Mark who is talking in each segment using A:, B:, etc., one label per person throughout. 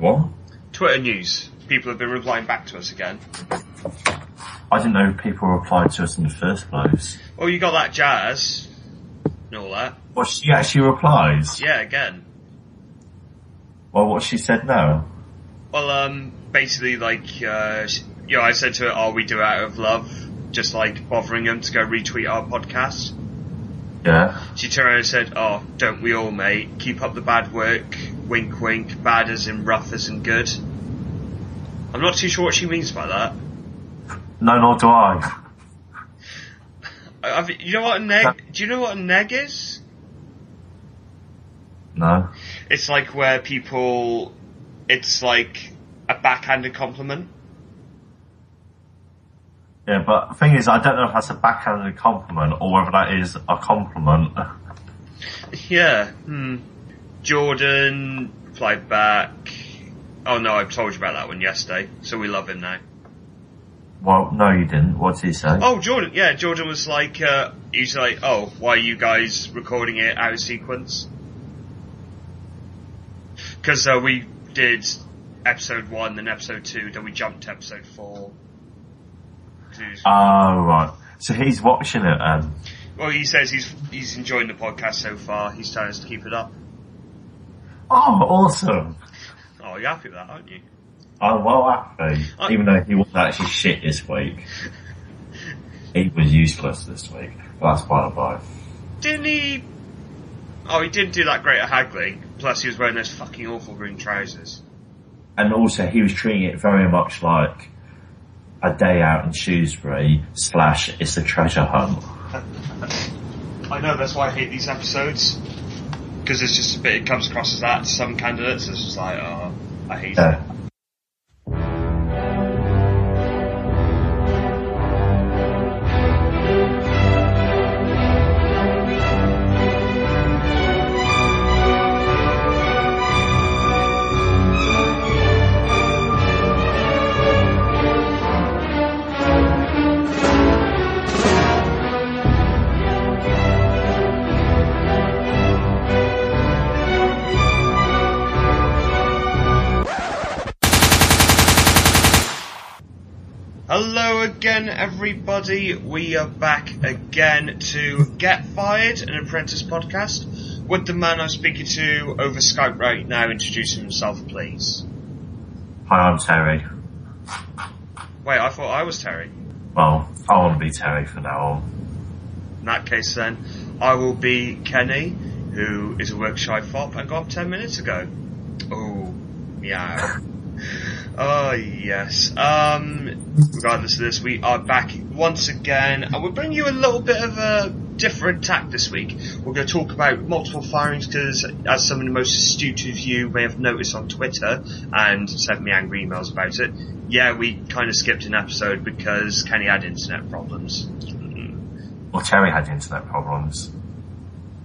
A: What?
B: Twitter news. People have been replying back to us again.
A: I didn't know people replied to us in the first place.
B: Well, you got that jazz and all that.
A: Well, she actually replies.
B: Yeah, again.
A: Well, what she said now?
B: Well, um, basically, like, uh, you know, I said to her, "Oh, we do it out of love," just like bothering them to go retweet our podcast.
A: Yeah.
B: She turned around and said, "Oh, don't we all, mate? Keep up the bad work. Wink, wink. Bad as in rough as in good." I'm not too sure what she means by that.
A: No, nor do I.
B: I, I, you know what a neg? Do you know what a neg is?
A: No.
B: It's like where people, it's like a backhanded compliment.
A: Yeah, but the thing is, I don't know if that's a backhanded compliment or whether that is a compliment.
B: Yeah. Hmm. Jordan replied back. Oh no, I told you about that one yesterday. So we love him now.
A: Well, no, you didn't. What did he say?
B: Oh, Jordan. Yeah, Jordan was like, uh, he's like, oh, why are you guys recording it out of sequence? Because uh, we did episode one, then episode two, then we jumped to episode four.
A: Oh, right. So he's watching it, um,
B: well, he says he's he's enjoying the podcast so far. He's telling us to keep it up.
A: Oh, awesome.
B: Oh, you're happy with that, aren't you?
A: I'm well happy.
B: I-
A: Even though he wasn't actually shit this week. He was useless this week. But that's by the by.
B: Didn't he? Oh, he didn't do that great at haggling. Plus, he was wearing those fucking awful green trousers.
A: And also, he was treating it very much like a day out in Shrewsbury slash it's a treasure hunt.
B: I know that's why I hate these episodes because it's just a bit. It comes across as that to some candidates. It's just like, oh, I hate it.
A: Yeah.
B: Hello everybody. We are back again to Get Fired, an apprentice podcast. Would the man I'm speaking to over Skype right now introduce himself, please?
A: Hi, I'm Terry.
B: Wait, I thought I was Terry.
A: Well, I want to be Terry for now on.
B: In that case, then, I will be Kenny, who is a work shy fop and got up 10 minutes ago. Oh, meow. oh, yes. Um, regardless of this, we are back once again, and we'll bring you a little bit of a different tack this week. We're going to talk about multiple firings because, as some of the most astute of you may have noticed on Twitter and sent me angry emails about it, yeah, we kind of skipped an episode because Kenny had internet problems.
A: Well, Terry had internet problems.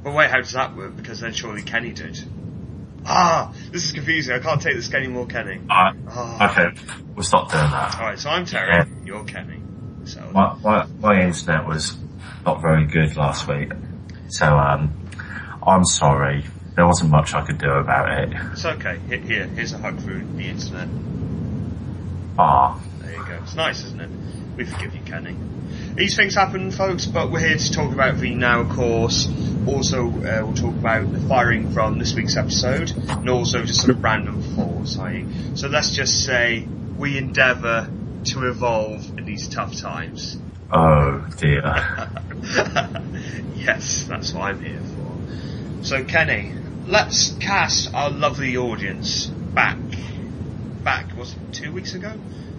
B: But wait, how does that work? Because then surely Kenny did. Ah, this is confusing. I can't take this anymore, Kenny.
A: Uh,
B: Ah.
A: okay, we'll stop doing that.
B: Alright, so I'm Terry,
A: Yeah.
B: you're Kenny. So,
A: My, my, my internet was not very good last week. So, um, I'm sorry. There wasn't much I could do about it.
B: it's okay. Here, here, here's a hug through the internet.
A: Ah,
B: There you go. It's nice, isn't it? We forgive you, Kenny. These things happen, folks, but we're here to talk about the now of course. Also, uh, we'll talk about the firing from this week's episode, and also just some random thoughts. i.e. So let's just say we endeavour to evolve in these tough times.
A: oh dear.
B: yes, that's what I'm here for. So, Kenny, let's cast our lovely audience back, back, was it two weeks ago?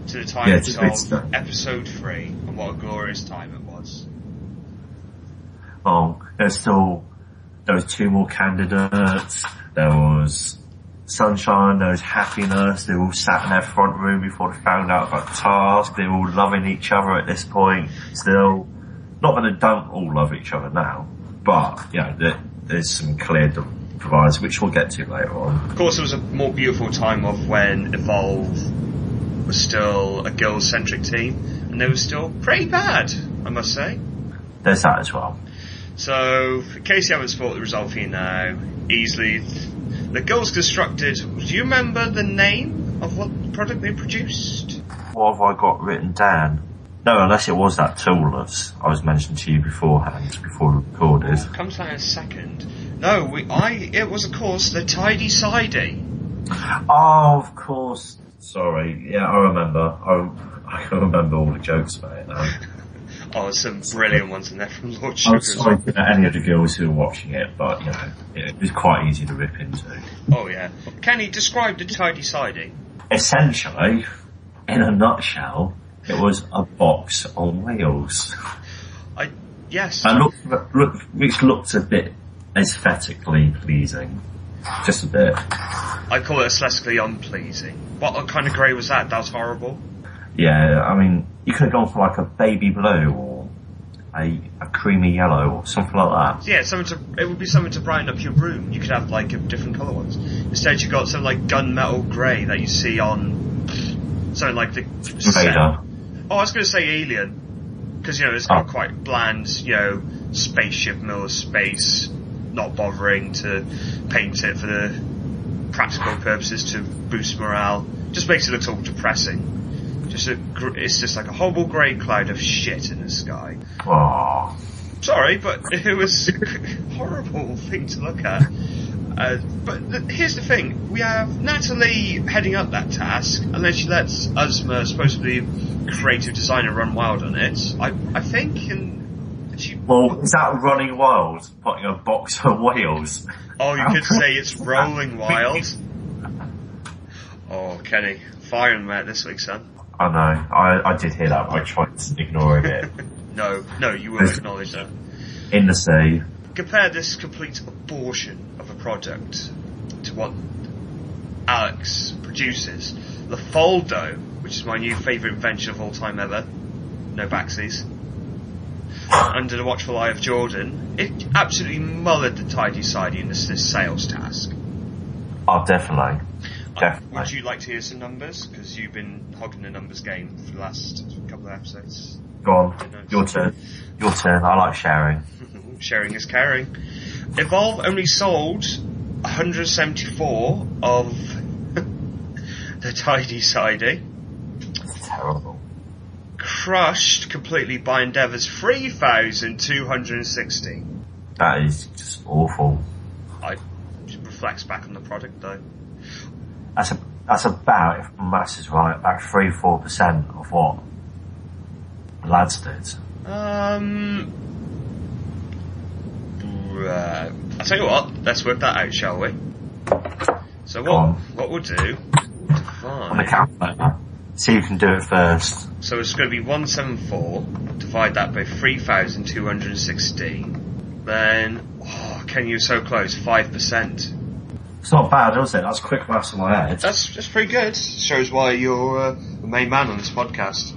B: To the time
A: Yeah, two weeks
B: of episode three, and what a glorious time it was.
A: Oh, well, there's still, there was two more candidates. There was sunshine, there was happiness. They all sat in their front room before they found out about the task. They were all loving each other at this point. Still, not that they don't all love each other now, but, you know, there, there's some clear divides, which we'll get to later on.
B: Of course, it was a more beautiful time of when Evolve was still a girls-centric team, and they were still pretty bad, I must say.
A: There's that as well.
B: So, in case you haven't spotted the result for you now, easily the girls constructed. Do you remember the name of what product they produced?
A: What have I got written down? No, unless it was that toolless I was mentioning to you beforehand, before we recorded.
B: Comes out in a second. No, we. I. It was of course the tidy sidey.
A: Oh, of course. Sorry. Yeah, I remember. I, I can remember all the jokes about it now.
B: Oh, some brilliant ones in there from Lord Sugar.
A: I'm sorry for any of the girls who are watching it, but you know, it was quite easy to rip into.
B: Oh yeah. Kenny, describe the tidy sidey.
A: Essentially, in a nutshell, it was a box on wheels.
B: I. Yes.
A: And look, which looked a bit aesthetically pleasing. Just a bit.
B: I call it aesthetically unpleasing. What kind of grey was that? That was horrible.
A: Yeah, I mean, you could have gone for like a baby blue or a, a creamy yellow or something like that.
B: Yeah, something to. It would be something to brighten up your room. You could have like a different colour ones. Instead, you got something like gunmetal grey that you see on something like the.
A: Vader.
B: Oh, I was going to say Alien, because you know it's got
A: Oh.
B: quite bland, you know, spaceship, middle of space, not bothering to paint it for the practical purposes to boost morale. Just makes it look all depressing. Just a, gr- it's just like a horrible grey cloud of shit in the sky.
A: Oh,
B: Sorry, but it was a horrible thing to look at. Uh, but th- here's the thing: we have Natalie heading up that task, and then she lets Uzma, supposedly creative designer, run wild on it. I, I think, and she.
A: well, is that running wild? Putting a box on wheels?
B: Oh, you could say it's rolling wild. Oh, Kenny, firing mate this week, son.
A: I know. I, I did hear that, but I tried ignoring it.
B: No, no, you will acknowledge that.
A: In the sea.
B: compare this complete abortion of a product to what Alex produces. The Foldo, which is my new favourite invention of all time ever, no backsies, under the watchful eye of Jordan, it absolutely mullered the tidy sidey in this, this sales task.
A: Oh, definitely. Definitely.
B: Would you like to hear some numbers? Because you've been hogging the numbers game for the last couple of episodes.
A: Go on. Your turn. Your turn. I like sharing.
B: Sharing is caring. Evolve only sold 174 of the Tidy Sidey.
A: Terrible.
B: Crushed completely by Endeavour's 3,260.
A: That is just awful.
B: I reflects back on the product though.
A: That's a, that's about, if maths is right, about three, four percent of what the lads did.
B: Um. Right. I'll tell you what, let's work that out, shall we? So what what we'll do?
A: On the calculator. See who can do it first.
B: So it's going to be 174. Divide that by 3,216. Then, oh, Ken, you're so close. 5%.
A: It's not bad, is it? That's quick maths in my head.
B: That's that's pretty good. Shows why you're uh, the main man on this podcast.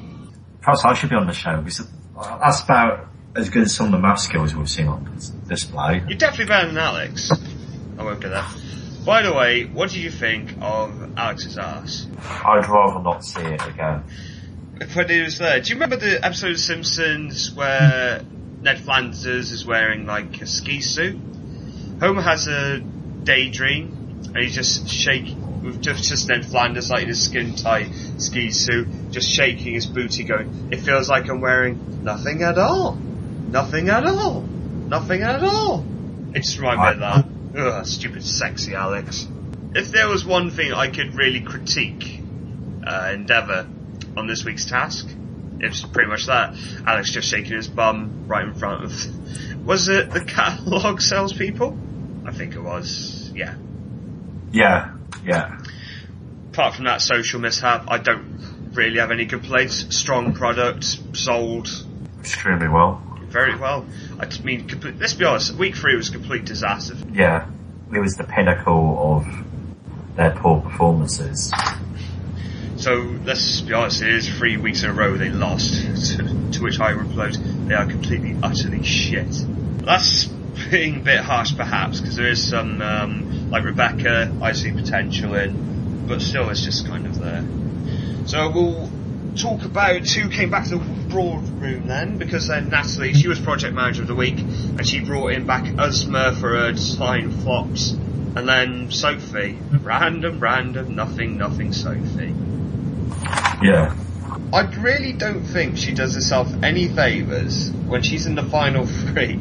A: Perhaps I should be on the show because that's about as good as some of the math skills we've seen on this display.
B: You're definitely better than Alex. I won't do that. By the way, what did you think of Alex's ass?
A: I'd rather not see it again.
B: When he was there, do you remember the episode of Simpsons where Ned Flanders is wearing like a ski suit? Homer has a daydream and he's just shaking with just, just Ned Flanders like in his skin tight ski suit, just shaking his booty going, it feels like I'm wearing nothing at all. Nothing at all. Nothing at all. It just reminded me of that. Ugh, stupid sexy Alex. If there was one thing I could really critique uh, Endeavour on this week's task, it's pretty much that. Alex just shaking his bum right in front of. Was it the catalogue salespeople? I think it was. Yeah.
A: Yeah, yeah.
B: Apart from that social mishap, I don't really have any complaints. Strong product, sold
A: Extremely well.
B: Very well. I just mean, complete, let's be honest. Week three was a complete disaster.
A: Yeah. It was the pinnacle of their poor performances.
B: So let's be honest, it is three weeks in a row they lost. To, to which I replied, they are completely, utterly shit. That's being a bit harsh perhaps, because there is some, um, like Rebecca, I see potential in, but still it's just kind of there. So we'll talk about who came back to the broad room then, because then Natalie, she was project manager of the week, and she brought in back Uzma for her design flops, And then Sophie, random, random, nothing, nothing, Sophie.
A: Yeah.
B: I really don't think she does herself any favours when she's in the final three.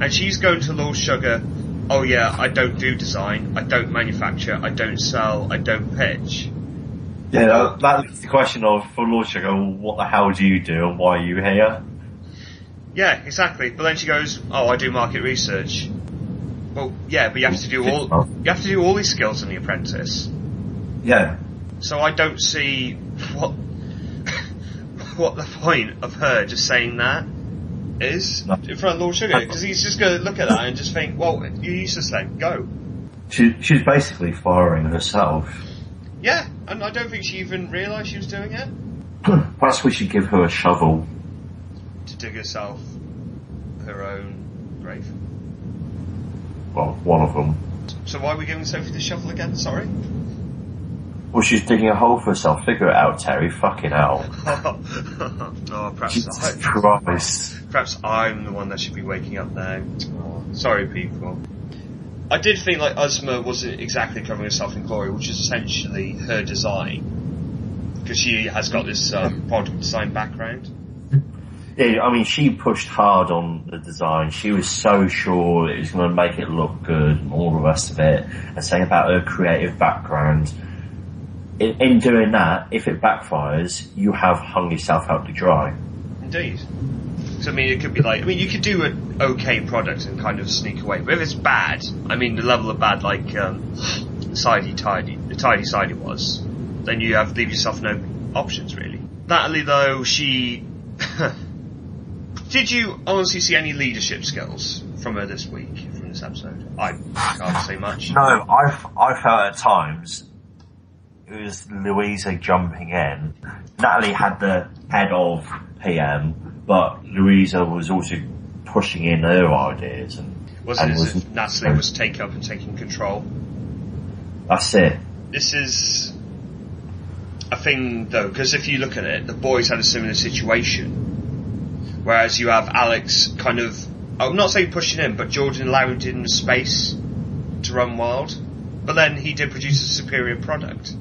B: And she's going to Lord Sugar, oh yeah, I don't do design, I don't manufacture, I don't sell, I don't pitch.
A: Yeah, that, that's the question of, for Lord Sugar, well, what the hell do you do and why are you here?
B: Yeah, exactly. But then she goes, "Oh, I do market research." Well, yeah, but you have to do all you have to do all these skills in the apprentice.
A: Yeah.
B: So I don't see what what the point of her just saying that is
A: No.
B: in front of Lord Sugar because he's just going to look at that and just think, "Well, you're useless then. Go."
A: She, she's basically firing herself.
B: Yeah, and I don't think she even realised she was doing it
A: Perhaps we should give her a shovel.
B: to dig herself her own grave.
A: Well, one of them.
B: So why are we giving Sophie the shovel again? Sorry.
A: Well, she's digging a hole for herself. Figure it out, Terry. Fucking hell.
B: oh, perhaps
A: Jesus
B: I,
A: Christ.
B: perhaps I'm the one that should be waking up now. Oh, sorry, people. I did think like Uzma wasn't exactly covering herself in glory, which is essentially her design, because she has got this um, product design background.
A: Yeah, I mean, she pushed hard on the design. She was so sure it was going to make it look good and all the rest of it. And saying about her creative background. In, in doing that, if it backfires, you have hung yourself out to dry.
B: Indeed. I mean, it could be like I mean, you could do an okay product and kind of sneak away, but if it's bad, I mean, the level of bad, like um, sidey tidy, the tidy sidey was, then you have leave yourself no options really. Natalie, though, she did you honestly see any leadership skills from her this week from this episode? I can't say much.
A: No, I, I felt at times it was Luisa jumping in. Natalie had the head of PM, but Luisa was also pushing in her ideas and
B: Was it
A: and
B: as if Natalie was taking up and taking control?
A: that's it.
B: this is a thing though, because if you look at it, the boys had a similar situation. Whereas you have Alex kind of, I'm not saying pushing in, but Jordan allowed him space to run wild. But then he did produce a superior product.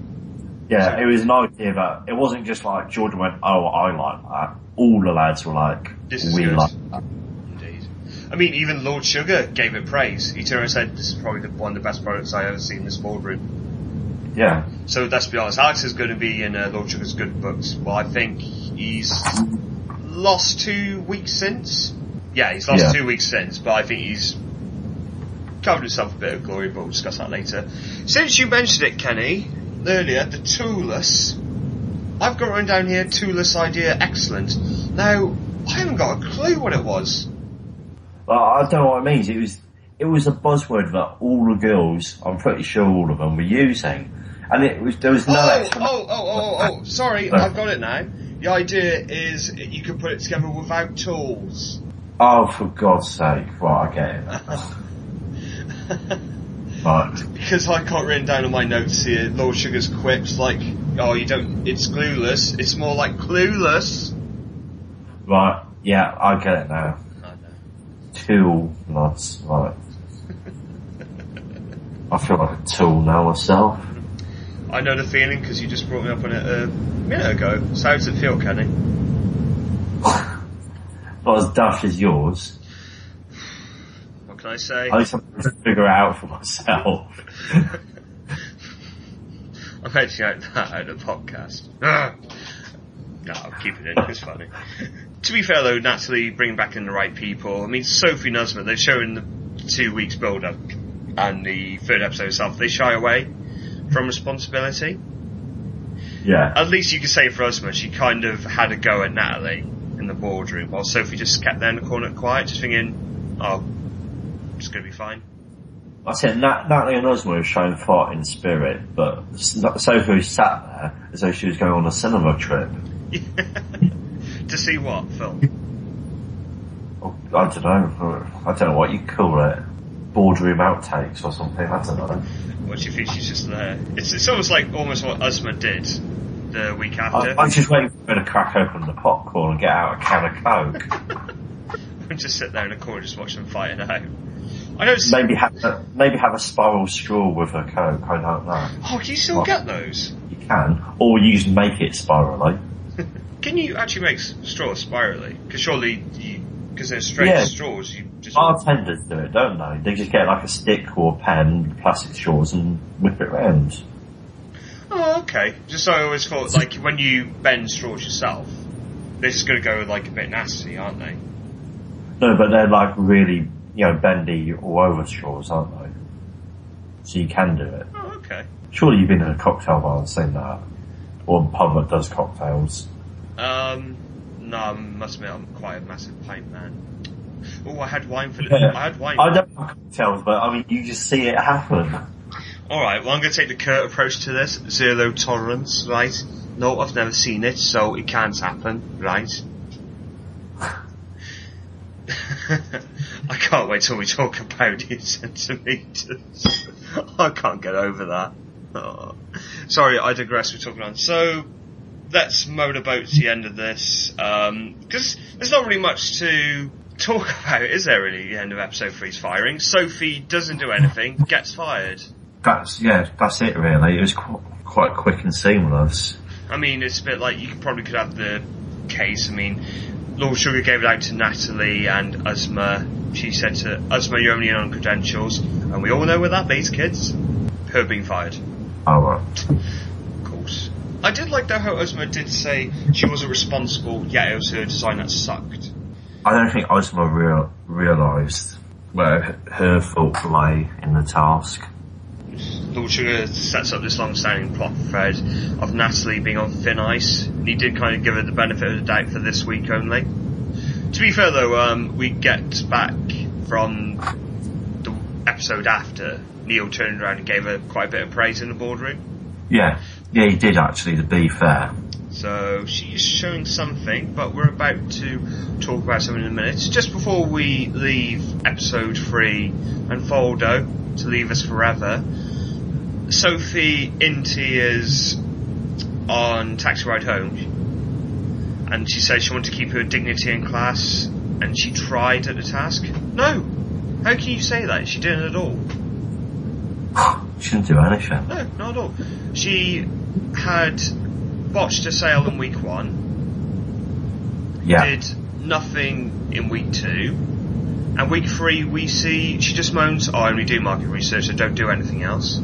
A: Yeah, it was an idea that it wasn't just like Jordan went, oh, I like that. All the lads were like,
B: This is
A: we
B: good.
A: like that.
B: Indeed. I mean, even Lord Sugar gave it praise. He turned and said, this is probably the, one of the best products I've ever seen in this boardroom.
A: Yeah.
B: So let's be honest, Alex is going to be in uh, Lord Sugar's good books. Well, I think he's lost two weeks since. Yeah, he's lost
A: Yeah.
B: two weeks since, but I think he's covered himself a bit of glory, but we'll discuss that later. Since you mentioned it, Kenny, earlier, the toolless, I've got written down here, toolless idea, excellent. Now, I haven't got a clue what it was.
A: Well, I don't know what it means. It was, it was a buzzword that all the girls, I'm pretty sure all of them were using. And it was, there was no
B: Oh, oh, oh, oh, oh, oh, sorry, I've got it now. The idea is you can put it together without tools.
A: Oh, for God's sake. Right, I get it.
B: Because I got written down on my notes here, Lord Sugar's quips like, oh, you don't, it's glueless. It's more like clueless.
A: Right. Yeah, I get it now.
B: I know.
A: Tool lads. Right. I feel like a tool now myself.
B: I know the feeling because you just brought me up on it a minute ago. So how does it feel, Kenny?
A: Not as daft as yours.
B: Can I say?
A: I need something to figure it out for myself.
B: I'm editing out that out of the podcast. no, I'll keep it in. It's funny. to be fair though, Natalie bringing back in the right people. I mean, Sophie Nusman, they've shown the two weeks build up and the third episode itself, they shy away from responsibility.
A: Yeah.
B: At least you could say for Uzma, she kind of had a go at Natalie in the boardroom, while Sophie just kept there in the corner quiet, just thinking, oh, it's gonna be fine.
A: I said Nat- Natalie and Uzma have shown fight in spirit, but Sophie sat there as though she was going on a cinema trip.
B: to see what film?
A: Oh, I don't know. I don't know what you call it. Boardroom outtakes or something. I don't know.
B: What do you think she's just there? It's, it's almost like almost what Uzma did the week after.
A: I'm just waiting for her to crack open the popcorn and get out a can of Coke.
B: and just sit there in a corner just watch them fight it out. I don't.
A: Maybe have a, maybe have a spiral straw with a coke. I don't know.
B: Oh, can you still get those?
A: You can, or you just make it spirally.
B: Can you actually make straws spirally? Because surely, because they're straight
A: Yeah.
B: straws, you just.
A: Bartenders do it, don't they? They just get like a stick or a pen, plastic straws, and whip it round.
B: Oh, okay. Just so I always thought, like when you bend straws yourself, they're just going to go like a bit nasty, aren't they?
A: No, but they're like really, you know, bendy all over straws, aren't they? So you can do it.
B: Oh, okay.
A: Surely you've been in a cocktail bar and seen that, or a pub that does cocktails.
B: Um, no, I must admit I'm quite a massive pint man. Oh, I had wine for the.
A: Yeah.
B: I had wine.
A: I don't have cocktails, but I mean, you just see it happen.
B: All right. Well, I'm going to take the Kurt approach to this. Zero tolerance, right? No, I've never seen it, so it can't happen, right? I can't wait till we talk about his centimeters. I can't get over that. Oh. Sorry, I digress. We're talking on. So let's motorboat to the end of this um, because there's not really much to talk about, is there? Really, the end of episode three's firing. Sophie doesn't do anything, gets fired.
A: That's yeah, that's it really. It was qu- quite quick and seamless.
B: I mean, it's a bit like you could probably could have the case. I mean, Lord Sugar gave it out to Natalie and Uzma. She said to Uzma, "You're only in on credentials," and we all know where that leads, kids. Her being fired,
A: Oh right.
B: of course. I did like though how Uzma did say she wasn't responsible, yet it was her design that sucked.
A: I don't think Uzma real, realised where her fault lay in the task.
B: Lord Sugar sets up this long-standing plot thread of Natalie being on thin ice, and he did kind of give her the benefit of the doubt for this week only. To be fair though, um, we get back from the episode after, Neil turned around and gave her quite a bit of praise in the boardroom.
A: Yeah, yeah, he did actually. To be fair,
B: So she's showing something, but we're about to talk about something in a minute. Just before we leave episode three and Foldo to leave us forever, Sophie in tears on taxi ride home, and she says she wanted to keep her dignity in class, and she tried at the task. No, how can you say that? She didn't at all.
A: she didn't do anything.
B: No, not at all. She had botched a sale in week one.
A: Yeah,
B: did nothing in week two. And week three, we see she just moans, "Oh, I only do market research. I don't do anything else."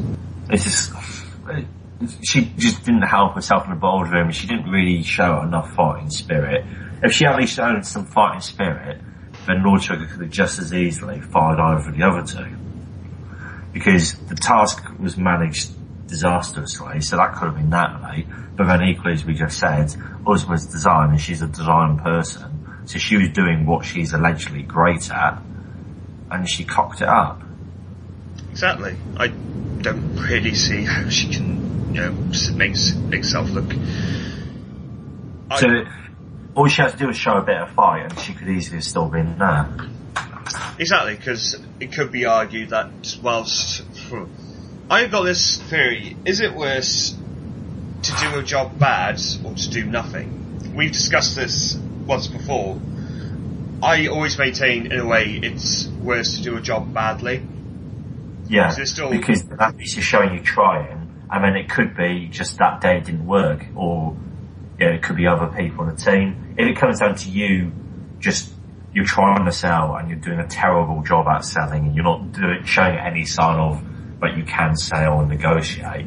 A: it's just she just didn't help herself in the boardroom. She didn't really show enough fighting spirit. If she had at least shown some fighting spirit, then Lord Sugar could have just as easily fired over the other two. Because the task was managed disastrously, so that could have been Natalie. But then equally, as we just said, Uzma's design, and she's a design person, so she was doing what she's allegedly great at, and she cocked it up.
B: Exactly. I don't really see how she can, you know, make make herself look. I-
A: So all she had to do was show a bit of fight, and she could easily have still been there.
B: Exactly, because it could be argued that whilst hmm, I've got this theory: is it worse to do a job bad or to do nothing? We've discussed this once before. I always maintain, in a way, it's worse to do a job badly.
A: Yeah,
B: Is still-
A: because that is just showing you trying, I mean, it could be just that day didn't work, or you know, it could be other people in the team. If it comes down to you, just you're trying to sell and you're doing a terrible job at selling, and you're not doing showing any sign of, but you can sell and negotiate.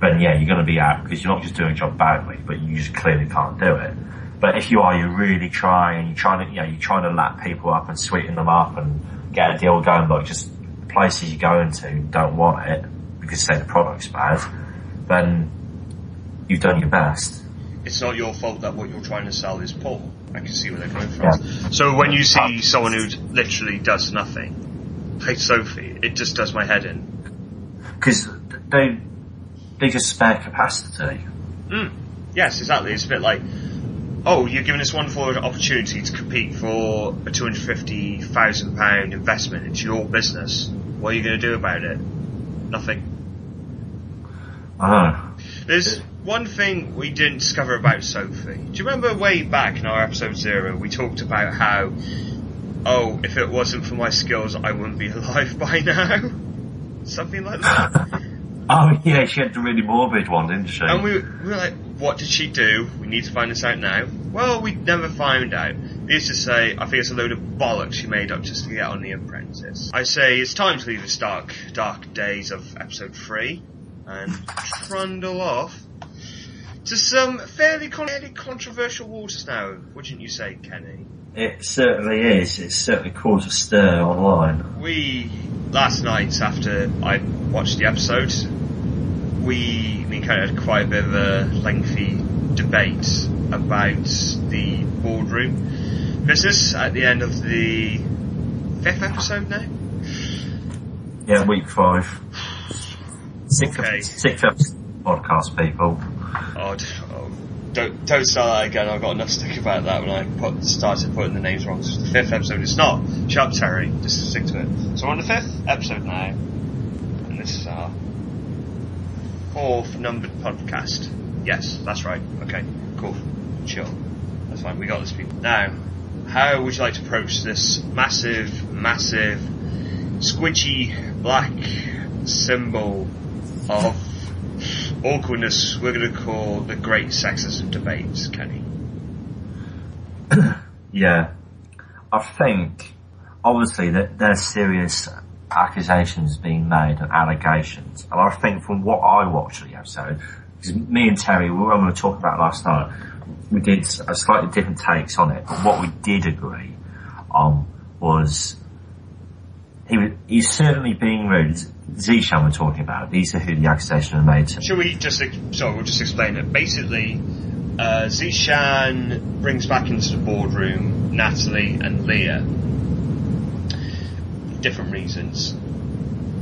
A: Then yeah, you're going to be out because you're not just doing a job badly, but you just clearly can't do it. But if you are, you're really trying, and you're trying to, you know, you're trying to lap people up and sweeten them up and get a deal going, but just places you go into don't want it because say the product's bad, then you've done your best.
B: It's not your fault that what you're trying to sell is poor. I can see where they're coming from.
A: Yeah.
B: So when you see someone who literally does nothing, like Sophie, it just does my head in.
A: Because they, they just spare capacity.
B: Mm. Yes, exactly. It's a bit like, oh, you're given this wonderful opportunity to compete for a two hundred fifty thousand pound investment into your business. What are you going to do about it? Nothing.
A: Know.
B: There's one thing we didn't discover about Sophie. Do you remember way back in our episode zero, we talked about how oh, if it wasn't for my skills, I wouldn't be alive by now. Something like that.
A: oh yeah, she had the really morbid one, didn't she?
B: And we, we were like, what did she do? We need to find this out now. Well, we never found out. Needless to say, I think it's a load of bollocks she made up just to get on The Apprentice. I say it's time to leave the dark, dark days of episode 3 and trundle off to some fairly, con- fairly controversial waters now, wouldn't you say, Kenny?
A: It certainly is. It's certainly caused a stir online.
B: We, last night after I watched the episode, we, Kenny had quite a bit of a lengthy debate about the boardroom business at the end of the fifth episode now.
A: Yeah, week five. Sixth,
B: Okay.
A: sixth episode podcast, people.
B: Oh, oh, don't don't start that again. I've got enough to think about that when I put, started putting the names wrong. It's the fifth episode. It's not. Shut up, Terry. Just stick to it. So we're on the fifth episode now, and this is our fourth numbered podcast. Yes, that's right. Okay, cool, chill. That's fine. We got this, people. Now, how would you like to approach this massive, massive, squidgy black symbol of awkwardness we're going to call the great sexism debates, Kenny.
A: Yeah. I think, obviously, that there's serious accusations being made and allegations. And I think from what I watched the episode, because me and Terry, we were going to talk about last night, we did a slightly different takes on it. But what we did agree on was he was, he's certainly being rude. Zeeshan we're talking about. These are who the accusations are made to.
B: Shall we just, sorry, we'll just explain it. Basically, uh, Zeeshan brings back into the boardroom Natalie and Leah. Different reasons.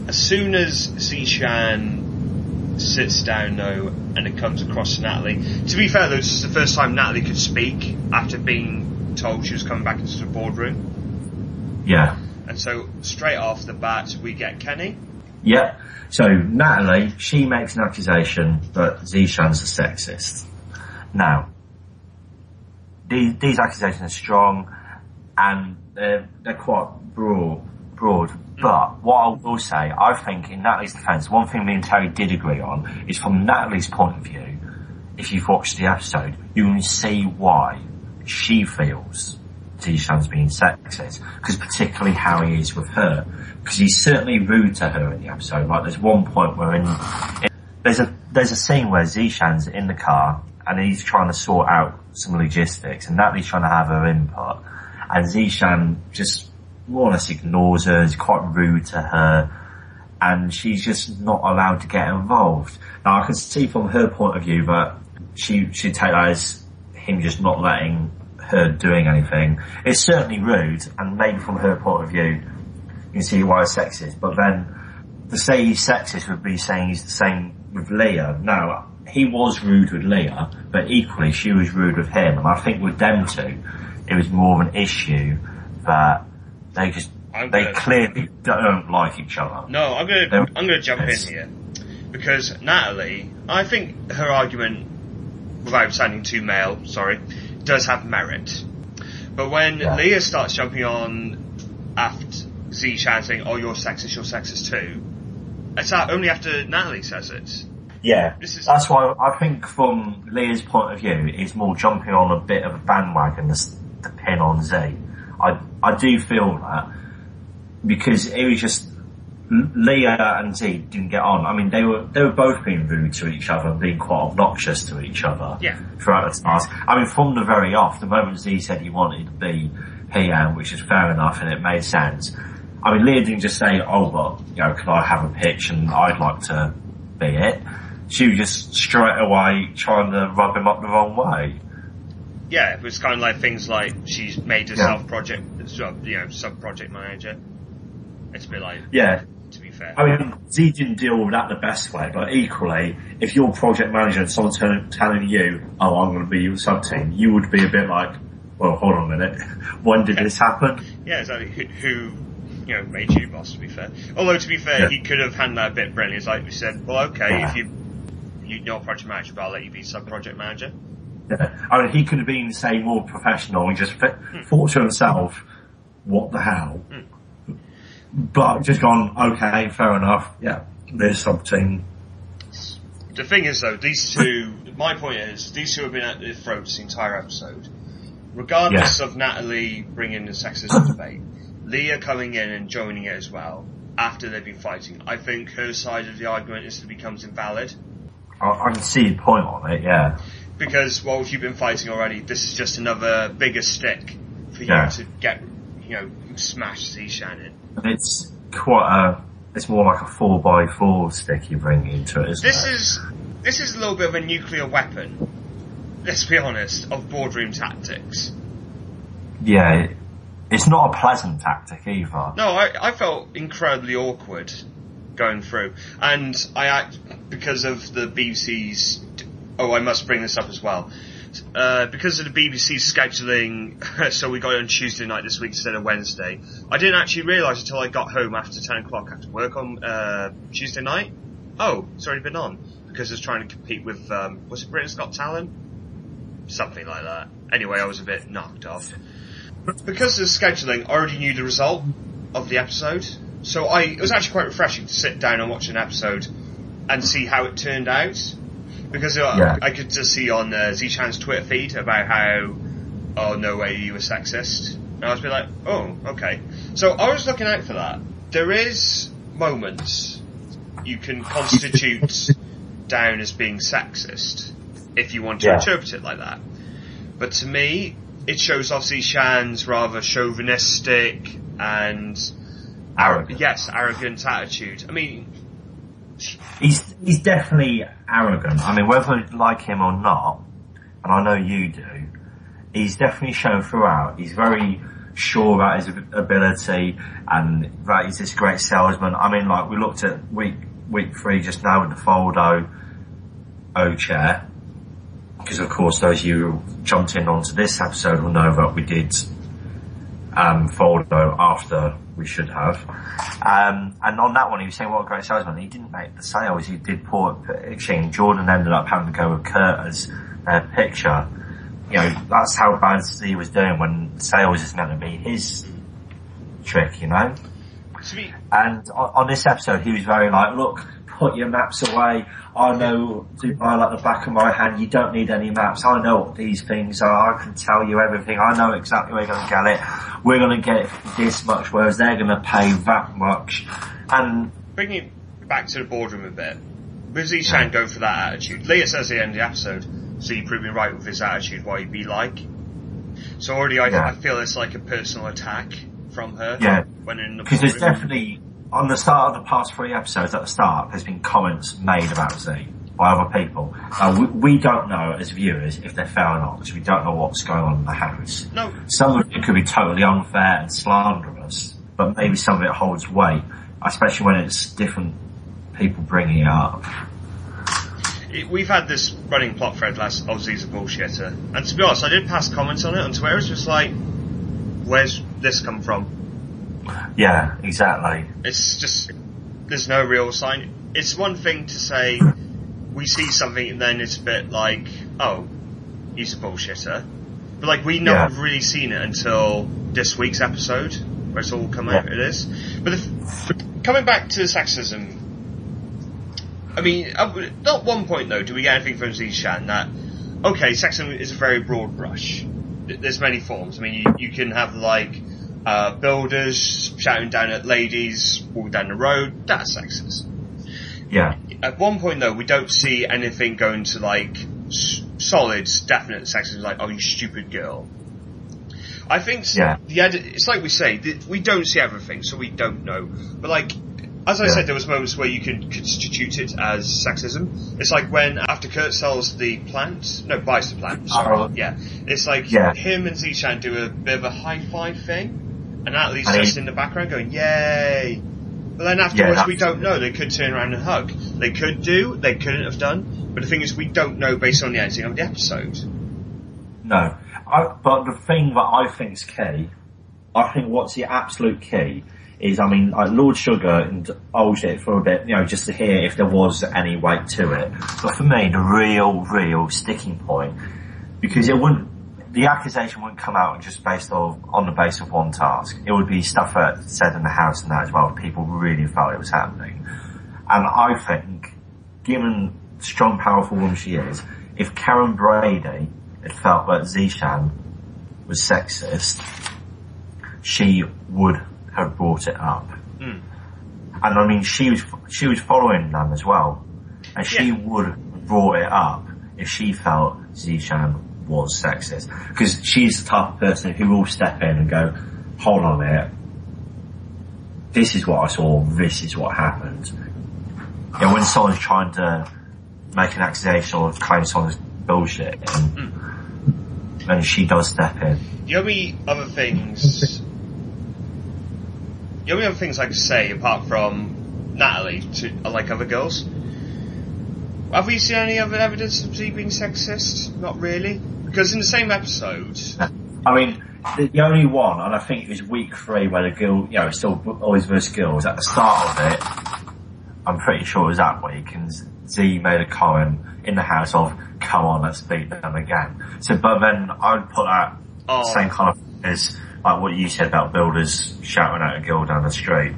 B: As soon as Zeeshan sits down though, and it comes across to Natalie, to be fair though, this is the first time Natalie could speak after being told she was coming back into the boardroom.
A: Yeah.
B: And so straight off the bat, we get Kenny.
A: Yeah. So Natalie, she makes an accusation that Zeeshan's a sexist. Now, these, these accusations are strong and they're, they're quite broad, broad. But what I will say, I think in Natalie's defence, one thing me and Terry did agree on is from Natalie's point of view, if you've watched the episode, you can see why she feels Zeeshan's being sexist. Because particularly how he is with her. Because he's certainly rude to her in the episode. Like there's one point where in, in there's a there's a scene where Zeeshan's in the car and he's trying to sort out some logistics and Natalie's trying to have her input and Zeeshan just more or less ignores her, is quite rude to her and she's just not allowed to get involved. Now I can see from her point of view that she she'd take that as him just not letting her doing anything. It's certainly rude and maybe from her point of view you can see why it's sexist, but then to say he's sexist would be saying he's the same with Leah. Now, he was rude with Leah, but equally she was rude with him. And I think with them two, it was more of an issue that they just,
B: I'm
A: they
B: gonna-
A: clearly don't like each other.
B: No, I'm gonna
A: There-
B: I'm gonna jump in here because Natalie, I think her argument, without sounding too male, sorry, does have merit. But when
A: Yeah.
B: Leah starts jumping on after Zeeshan saying, "Oh, you're sexist, you're sexist too," it's only after Natalie says it.
A: Yeah,
B: This is-
A: that's why I think from Leah's point of view, it's more jumping on a bit of a bandwagon to, to pin on Z. I I do feel that because it was just Leah and Z didn't get on. I mean, they were they were both being rude to each other and being quite obnoxious to each other
B: Yeah.
A: throughout the task. I mean, from the very off, the moment Z said he wanted to be PM, which is fair enough and it made sense. I mean, Leah didn't just say, "Oh, but you know, can I have a pitch and I'd like to be it." She was just straight away trying to rub him up the wrong way.
B: Yeah, it was kind of like things like she's made herself
A: Yeah.
B: project, you know, sub project manager. It's a bit like,
A: Yeah,
B: to be fair.
A: I mean, Z didn't deal with that the best way, but equally, if you're project manager and someone's telling, telling you, oh, I'm going to be your sub team, you would be a bit like, well, hold on a minute, when did this happen?
B: Yeah, exactly. Who, who, you know, made you boss? To be fair, although to be fair,
A: Yeah.
B: he could have handled that a bit brilliantly. It's like we said, well, okay,
A: Yeah.
B: if you you're not project manager, but I'll let you be sub project manager.
A: Yeah. I mean, he could have been, say, more professional and just th- hmm. thought to himself, what the hell? Hmm. But just gone, okay, fair enough. Yeah, this sub team.
B: The thing is though, these two, my point is, these two have been at their throats the entire episode. Regardless of Natalie bringing the sexism debate, Leah coming in and joining it as well, after they've been fighting, I think her side of the argument instantly becomes invalid.
A: I, I can see your point on it, yeah.
B: Because, well, you've been fighting already, this is just another bigger stick for you
A: Yeah.
B: to get, you know, smash
A: Zeeshan. It's quite a, it's more like a 4x4 stick you bring into it, isn't
B: This
A: it?
B: is this is a little bit of a nuclear weapon. Let's be honest, of boardroom tactics.
A: Yeah, it's not a pleasant tactic either.
B: No, I, I felt incredibly awkward going through, and I act because of the BBC's. Oh, I must bring this up as well. Uh, because of the BBC scheduling, so we got it on Tuesday night this week instead of Wednesday. I didn't actually realise until I got home after ten o'clock after work on uh, Tuesday night. Oh, it's already been on because it's trying to compete with um, was it Britain's Got Talent, something like that. Anyway, I was a bit knocked off because of the scheduling. I already knew the result of the episode, so I it was actually quite refreshing to sit down and watch an episode and see how it turned out. Because uh,
A: Yeah.
B: I could just see on uh, Zeeshan's Twitter feed about how, oh no way you were sexist, and I was be like, oh okay. So I was looking out for that. There is moments you can constitute down as being sexist if you want to
A: Yeah.
B: interpret it like that. But to me, it shows off Zeeshan's rather chauvinistic and
A: Arrogant.
B: yes, arrogant attitude. I mean,
A: He's he's definitely arrogant. I mean, whether you like him or not, and I know you do, he's definitely shown throughout. He's very sure about his ability and that he's this great salesman. I mean, like we looked at week week three just now with the Foldo O chair, because of course those you who jumped in onto this episode will know that we did um, Foldo after we should have. Um, and on that one, he was saying what a great salesman. He didn't make the sales. He did poor pitching. Jordan ended up having to go with Kurt as their picture. You know, that's how bad he was doing when sales is meant to be his trick, you know? And on, on this episode, he was very like, look, put your maps away. I know Dubai like the back of my hand. You don't need any maps. I know what these things are. I can tell you everything. I know exactly where you're going to get it. We're going to get this much, whereas they're going to pay that much. And
B: bringing it back to the boardroom a bit, with Zeeshan going for that attitude, Leah says at the end of the episode, so you prove me right with his attitude, what he'd be like. So already I,
A: Yeah.
B: I feel it's like a personal attack from her
A: Yeah.
B: when in the
A: because there's definitely, on the start of the past three episodes at the start, there's been comments made about Z by other people. Uh, we, we don't know as viewers if they're fair or not because we don't know what's going on in the house.
B: No,
A: Some of it could be totally unfair and slanderous, but maybe some of it holds weight, especially when it's different people bringing it up.
B: it, we've had this running plot thread last, oh Z's a bullshitter. And to be honest, I did pass comments on it on Twitter, it's just like, where's this come from?
A: Yeah, exactly.
B: It's just there's no real sign. It's one thing to say we see something and then it's a bit like, oh, he's a bullshitter. But like we not
A: Yeah.
B: really seen it until this week's episode, where it's all come out.
A: Yeah.
B: It is. But if, coming back to the sexism, I mean, not one point though do we get anything from Zeeshan that okay, sexism is a very broad brush. There's many forms. I mean, you, you can have like uh, builders shouting down at ladies walking down the road. That's sexist.
A: Yeah,
B: At one point though, we don't see anything going to like s- solid, definite sexism, like "oh, you stupid girl." I think
A: Yeah.
B: the edit. It's like we say, th- we don't see everything, so we don't know. But like, as I
A: Yeah.
B: said, there was moments where you could constitute it as sexism. It's like when after Kurt sells the plant, no, buys the plant. Sorry,
A: Oh.
B: yeah. It's like
A: Yeah.
B: him and Zeeshan do a bit of a high five thing, and Natalie's
A: And he-
B: just in the background going, "Yay!" But then afterwards,
A: that's-
B: we don't know. They could turn around and hug. They could do. They couldn't have done. But the thing is, we don't know based on the editing of the episode.
A: no. I, but the thing that I think is key, I think what's the absolute key is, I mean, like Lord Sugar and old it for a bit, you know, just to hear if there was any weight to it. But for me, the real, real sticking point, because it wouldn't, the accusation wouldn't come out just based on on the base of one task. It would be stuff that said in the house and that as well. People really felt it was happening, and I think, given strong, powerful woman she is, if Karren Brady had felt that Zeeshan was sexist, she would have brought it up.
B: Mm.
A: And I mean, she was she was following them as well, and she
B: Yeah.
A: would have brought it up if she felt Zeeshan was sexist, because she's the type of person who will step in and go, "Hold on a minute, this is what I saw, this is what happened." You know, when someone's trying to make an accusation or claim someone's bullshit, and, hmm. and she does step in.
B: The only other things, the only other things I could say apart from Natalie to like other girls. Have we seen any other evidence of Z being sexist? Not really, because in the same episode,
A: I mean, the, the only one, and I think it was week three where the girl, you know, it's still always versus girls. At the start of it, I'm pretty sure it was that week, and Z made a comment in the house of, "Come on, let's beat them again." So, but then I would put that
B: Oh.
A: same kind of as like what you said about builders shouting at a girl down the street.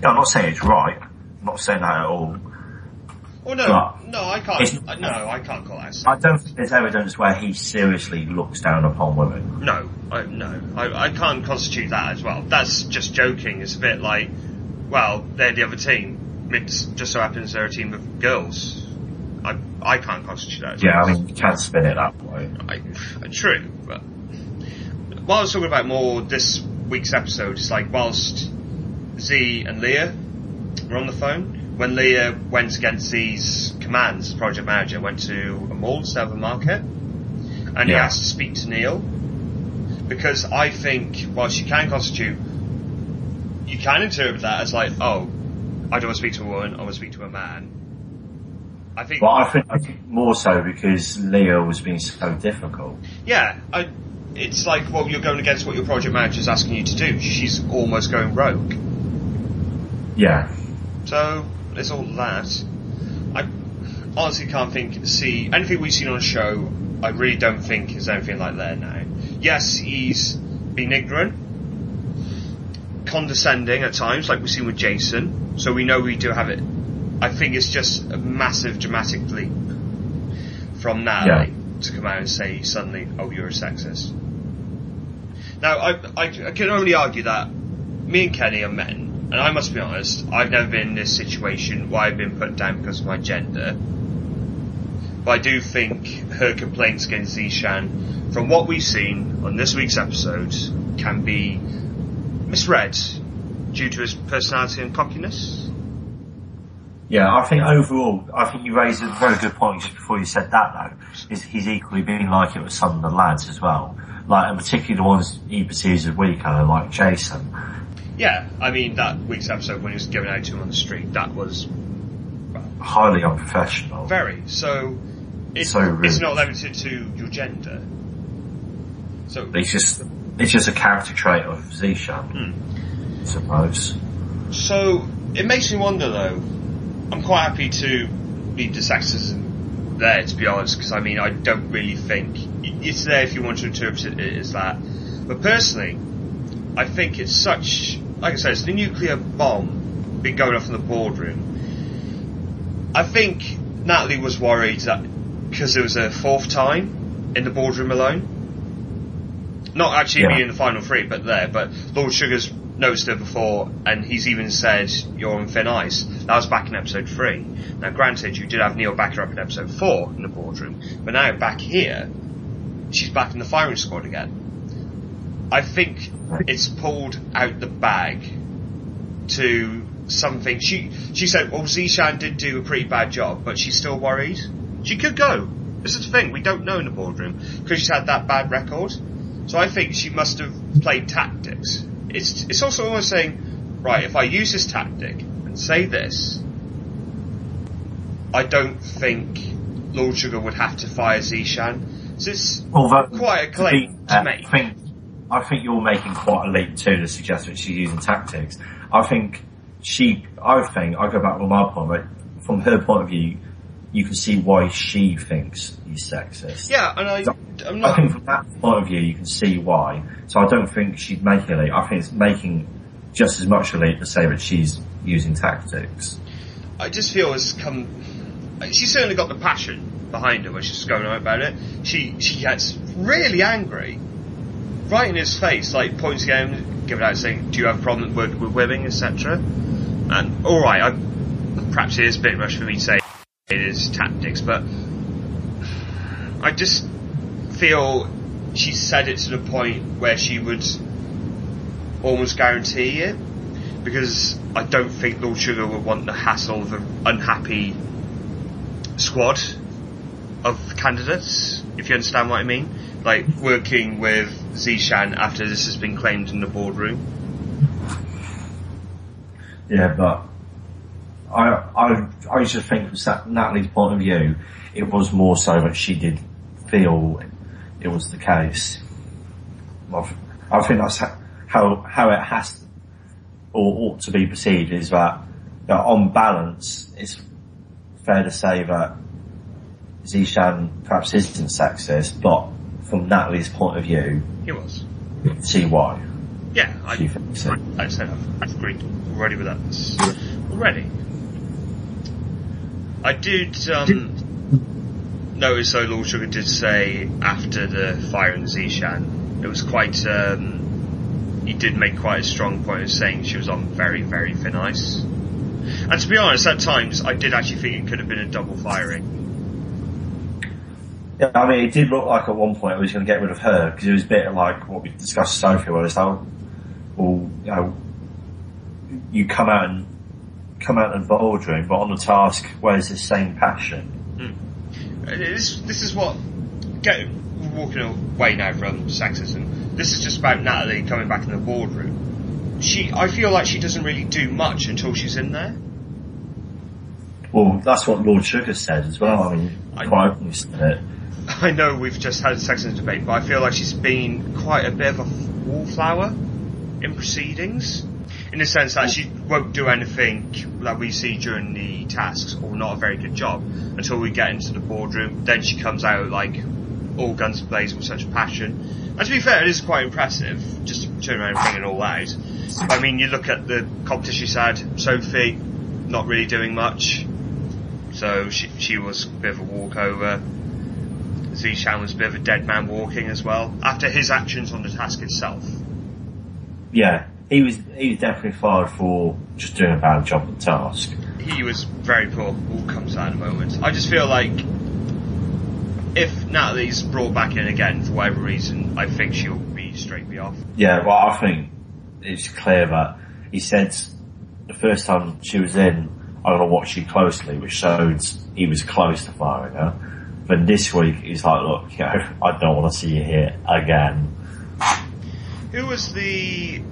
A: Yeah, I'm not saying it's right. I'm not saying that at all.
B: Oh no,
A: But
B: no, I can't. uh, No, I can't call that.
A: I don't think there's evidence where he seriously looks down upon women.
B: No, I, no, I, I can't constitute that as well. That's just joking. It's a bit like, well, they're the other team. It just so happens they're a team of girls. I, I can't constitute that. As
A: Yeah,
B: well.
A: I mean, you can't spin it that way.
B: I, true, but while I was talking about more this week's episode, it's like whilst Z and Leah were on the phone, when Leah uh, went against these commands project manager, went to a mall a market, and he asked to speak to Neil, because I think whilst you can constitute, you can interpret that as like, oh, I don't want to speak to a woman, I want to speak to a man. I think
A: Well, I think, more so because Leah was being so difficult.
B: Yeah, I, it's like, well, you're going against what your project manager's asking you to do. She's almost going rogue.
A: Yeah.
B: So, there's all that. I honestly can't think, see, anything we've seen on show, I really don't think is anything like that now. Yes, he's been ignorant, condescending at times, like we've seen with Jason, so we know we do have it. I think it's just a massive dramatic leap from Natalie to come out and say suddenly, oh, you're a sexist. Now, I, I, I can only argue that me and Kenny are men, and I must be honest, I've never been in this situation where I've been put down because of my gender. But I do think her complaints against Zeeshan, from what we've seen on this week's episode, can be misread due to his personality and cockiness.
A: Yeah, I think overall, I think you raised a very good point just before you said that though, is he's equally been like it with some of the lads as well. Like, and particularly the ones he perceives as weaker, like Jason.
B: Yeah, I mean, that week's episode when he was given out to him on the street, that was
A: Highly unprofessional.
B: very. So, it,
A: So
B: it's not limited to your gender. So,
A: It's just, it's just a character trait of Zeeshan, hmm. I suppose.
B: So it makes me wonder though. I'm quite happy to leave the sexism there, to be honest, because I mean I don't really think it's there if you want to interpret it as that. But personally, I think it's such, like I said, it's the nuclear bomb been going off in the boardroom. I think Natalie was worried that because it was a fourth time in the boardroom alone. Not actually
A: Yeah.
B: being in the final three, but there. But Lord Sugar's noticed her before, and he's even said, You're on thin ice. That was back in episode 3. Now, granted, you did have Neil backer up in episode 4 in the boardroom, but now back here, she's back in the firing squad again. I think it's pulled out the bag to something. She she said, well, Zeeshan did do a pretty bad job, but she's still worried. She could go. This is the thing, we don't know in the boardroom, because she's had that bad record. So I think she must have played tactics. It's, it's also almost saying, right, if I use this tactic and say this, I don't think Lord Sugar would have to fire Zeeshan. So it's
A: Although,
B: quite a
A: to
B: claim
A: be-
B: to
A: uh,
B: make.
A: I think, I think you're making quite a leap too to suggest that she's using tactics. I think she, I think, I go back to my point, but from her point of view, you can see why she thinks he's sexist.
B: Yeah, and I, I'm
A: I think from that point of view, you can see why. So I don't think she's making a leap. I think it's making just as much a leap to say that she's using tactics.
B: I just feel it's come. She's certainly got the passion behind her when she's going on about it. She she gets really angry, right in his face, like pointing at him, giving out saying, "Do you have a problem working with women, etc." And all right, I, perhaps it is a bit much for me to say it is tactics, but I just feel she said it to the point where she would almost guarantee it because I don't think Lord Sugar would want the hassle of an unhappy squad of candidates, if you understand what I mean. Like working with Zeeshan after this has been claimed in the boardroom.
A: Yeah, but I I I just think from Natalie's point of view, it was more so that she did feel it was the case. I th- I think that's how how it has to, or ought to be perceived is that, that on balance, it's fair to say that Zeeshan perhaps isn't sexist, but from Natalie's point of view,
B: He was.
A: see why
B: Yeah, I,
A: she thinks it.
B: I said I've, I've agreed already with that. Already. I did um, notice though Lord Sugar did say after the fire in Zeeshan, it was quite um, he did make quite a strong point of saying she was on very, very thin ice. And to be honest, at times I did actually think it could have been a double firing.
A: Yeah, I mean, it did look like at one point we was going to get rid of her because it was a bit like what we discussed with Sophie, where it's like, well, you know, you come out and come out in the boardroom, but on the task, where's the same passion? Hmm.
B: Uh, this, this is what get walking away now from sexism. This is just about Natalie coming back in the boardroom. She, I feel like she doesn't really do much until she's in there.
A: Well, that's what Lord Sugar said as well. I mean,
B: I-
A: quite openly said it.
B: I know we've just had a sexism debate, but I feel like she's been quite a bit of a wallflower in proceedings. In the sense that she won't do anything that we see during the tasks, or not a very good job, until we get into the boardroom. Then she comes out like all guns blazing with such passion. And to be fair, it is quite impressive, just to turn around and bring it all out. I mean, you look at the competition she's had, Sophie, not really doing much. So she, she was a bit of a walkover. Zeeshan was a bit of a dead man walking as well, after his actions on the task itself.
A: Yeah, he was he was definitely fired for just doing a bad job at the task.
B: He was very poor, all comes out in a moment. I just feel like if Natalie's brought back in again for whatever reason, I think she'll be straight off.
A: Yeah, well, I think it's clear that he said the first time she was in, I'm to watch you closely, which showed he was close to firing her. But this week, he's like, look, you know, I don't want to see you here again.
B: Who was the?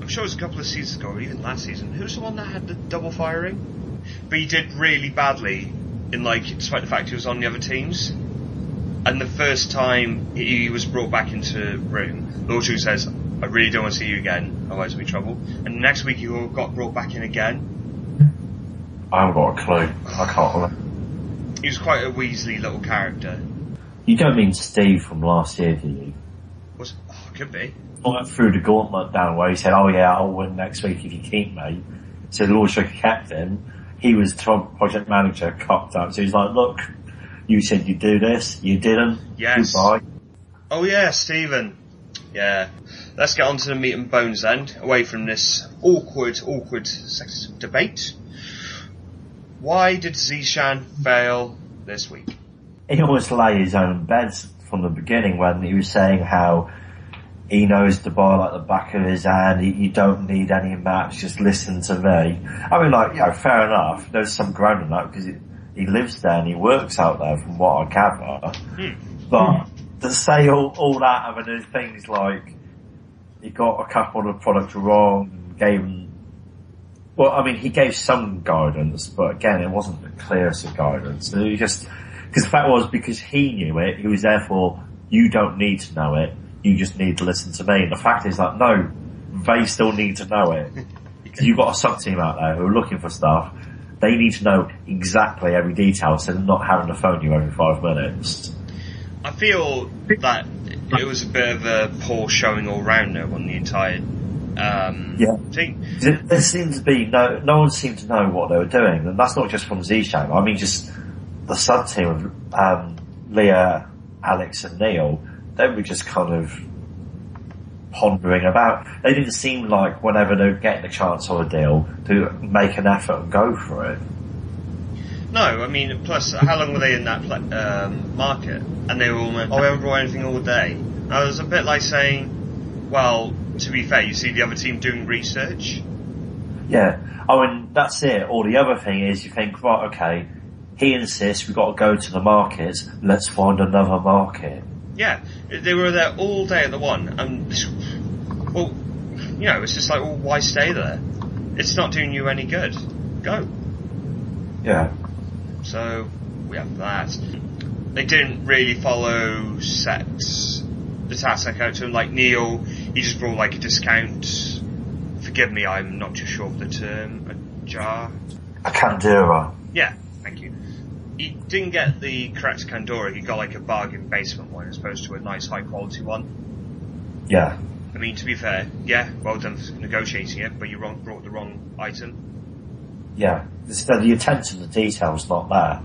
B: I'm sure it was a couple of seasons ago, or even last season. Who's the one that had the double firing? But he did really badly in like, despite the fact he was on the other teams. And the first time he was brought back into room, Lord Chu says, "I really don't want to see you again, otherwise there'll be trouble." And the next week he got brought back in again.
A: I haven't got a clue. I can't remember.
B: He was quite a Weasley little character.
A: You don't mean Steve from last year, do you?
B: Was oh, could be.
A: Went through the gauntlet down where he said, oh yeah, I'll win next week if you keep me. So the Lord Sugar kept him. He was project manager, cocked up. So he's like, look, you said you'd do this, you didn't.
B: Yes.
A: Goodbye.
B: Oh yeah, Stephen. Yeah. Let's get on to the meat and bones then, away from this awkward, awkward debate. Why did Zishan fail this week?
A: he almost lay his own beds from the beginning when he was saying how he knows the ball like the back of his hand. He, you don't need any maps. Just listen to me. I mean, like, you know, fair enough. There's some ground in that because he, he lives there and he works out there, from what I gather. Hmm. But to say all, all that, I mean, there's things like he got a couple of the products wrong, gave them. Well, I mean, he gave some guidance, but again, it wasn't the clearest of guidance. So he just because the fact was because he knew it, he was therefore you don't need to know it. You just need to listen to me. And the fact is that no, they still need to know it. 'Cause You've got a sub team out there who are looking for stuff. They need to know exactly every detail, so they're not having to phone you every five minutes.
B: I feel that it was a bit of a poor showing all round though on the entire um,
A: Yeah.
B: thing.
A: There, seemed to be no, no one seemed to know what they were doing, and that's not just from Zeeshan. I mean, just the sub team of um, Leah, Alex, and Neil. They were just kind of pondering about. They didn't seem like whenever they were getting a chance on a deal to make an effort and go for it.
B: No, I mean, plus, how long were they in that um, market? And they were all, oh, we haven't brought anything all day. And I was a bit like saying, well, to be fair, you see the other team doing research.
A: Yeah, I mean that's it. Or the other thing is, you think, right, okay, he insists we've got to go to the markets. Let's find another market.
B: Yeah, they were there all day at the one, and well, you know, it's just like, well, why stay there? It's not doing you any good. Go.
A: Yeah,
B: So we have that. They didn't really follow sets the tasks I out to him. Like Neil, he just brought like a discount. Forgive me, I'm not too sure of the term. A jar.
A: a Kandura.
B: Yeah, thank you. He didn't get the correct Kandora. He got like a bargain basement one as opposed to a nice high quality one.
A: Yeah,
B: I mean, to be fair, yeah, well done for negotiating it, but you wrong, brought the wrong item.
A: yeah. The attention to detail's not there.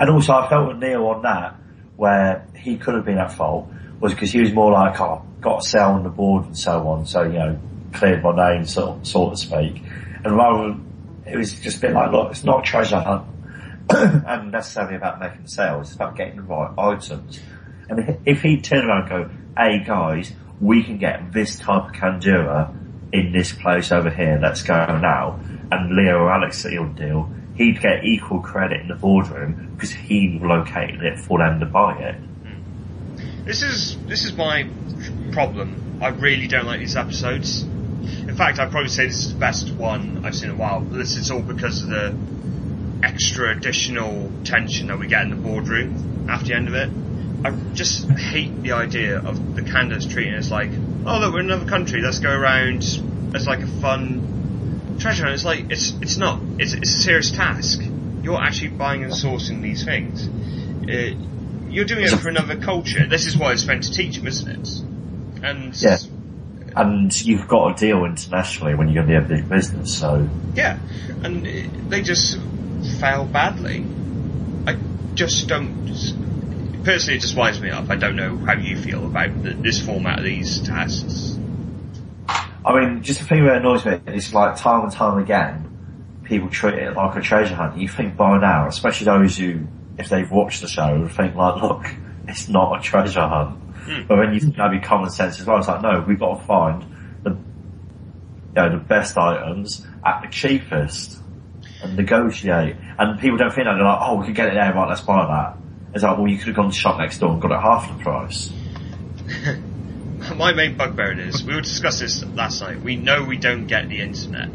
A: And also, I felt with Neil on that, where he could have been at fault, was because he was more like, oh, got to sell on the board and so on, so, you know, cleared my name, so, so to speak. And rather it was just a bit like, look, it's not a treasure hunt, and necessarily about making sales, it's about getting the right items. And if he turned around and go, hey guys, we can get this type of Kandura in this place over here, let's go now, and Leah or Alex seal deal, he'd get equal credit in the boardroom because he located it for them to buy it.
B: This is this is my problem. I really don't like these episodes. In fact, I'd probably say this is the best one I've seen in a while. But this is all because of the extra additional tension that we get in the boardroom after the end of it. I just hate the idea of the candidates treating us like, oh look, we're in another country. Let's go around as like a fun treasure hunt. It's like it's it's not. It's it's a serious task. You're actually buying and sourcing these things. Uh, you're doing it for another culture. This is why it's meant to teach them, isn't it? And
A: Yeah. And you've got to deal internationally when you're going to be a big business, so
B: Yeah, and they just fail badly. I just don't. Personally, it just winds me up. I don't know how you feel about the, this format of these tasks.
A: I mean, just the thing that annoys me is like time and time again, people treat it like a treasure hunt. You think by now, especially those who, if they've watched the show, would think like, look, it's not a treasure hunt. Hmm. But when you think that'd be common sense as well, it's like, no, we've got to find the, you know, the best items at the cheapest and negotiate. And people don't think that. They're like, oh, we could get it there, right, let's buy that. It's like, well, you could have gone to the shop next door and got it half the price.
B: My main bugbear is we were discussing this last night. We know we don't get the internet.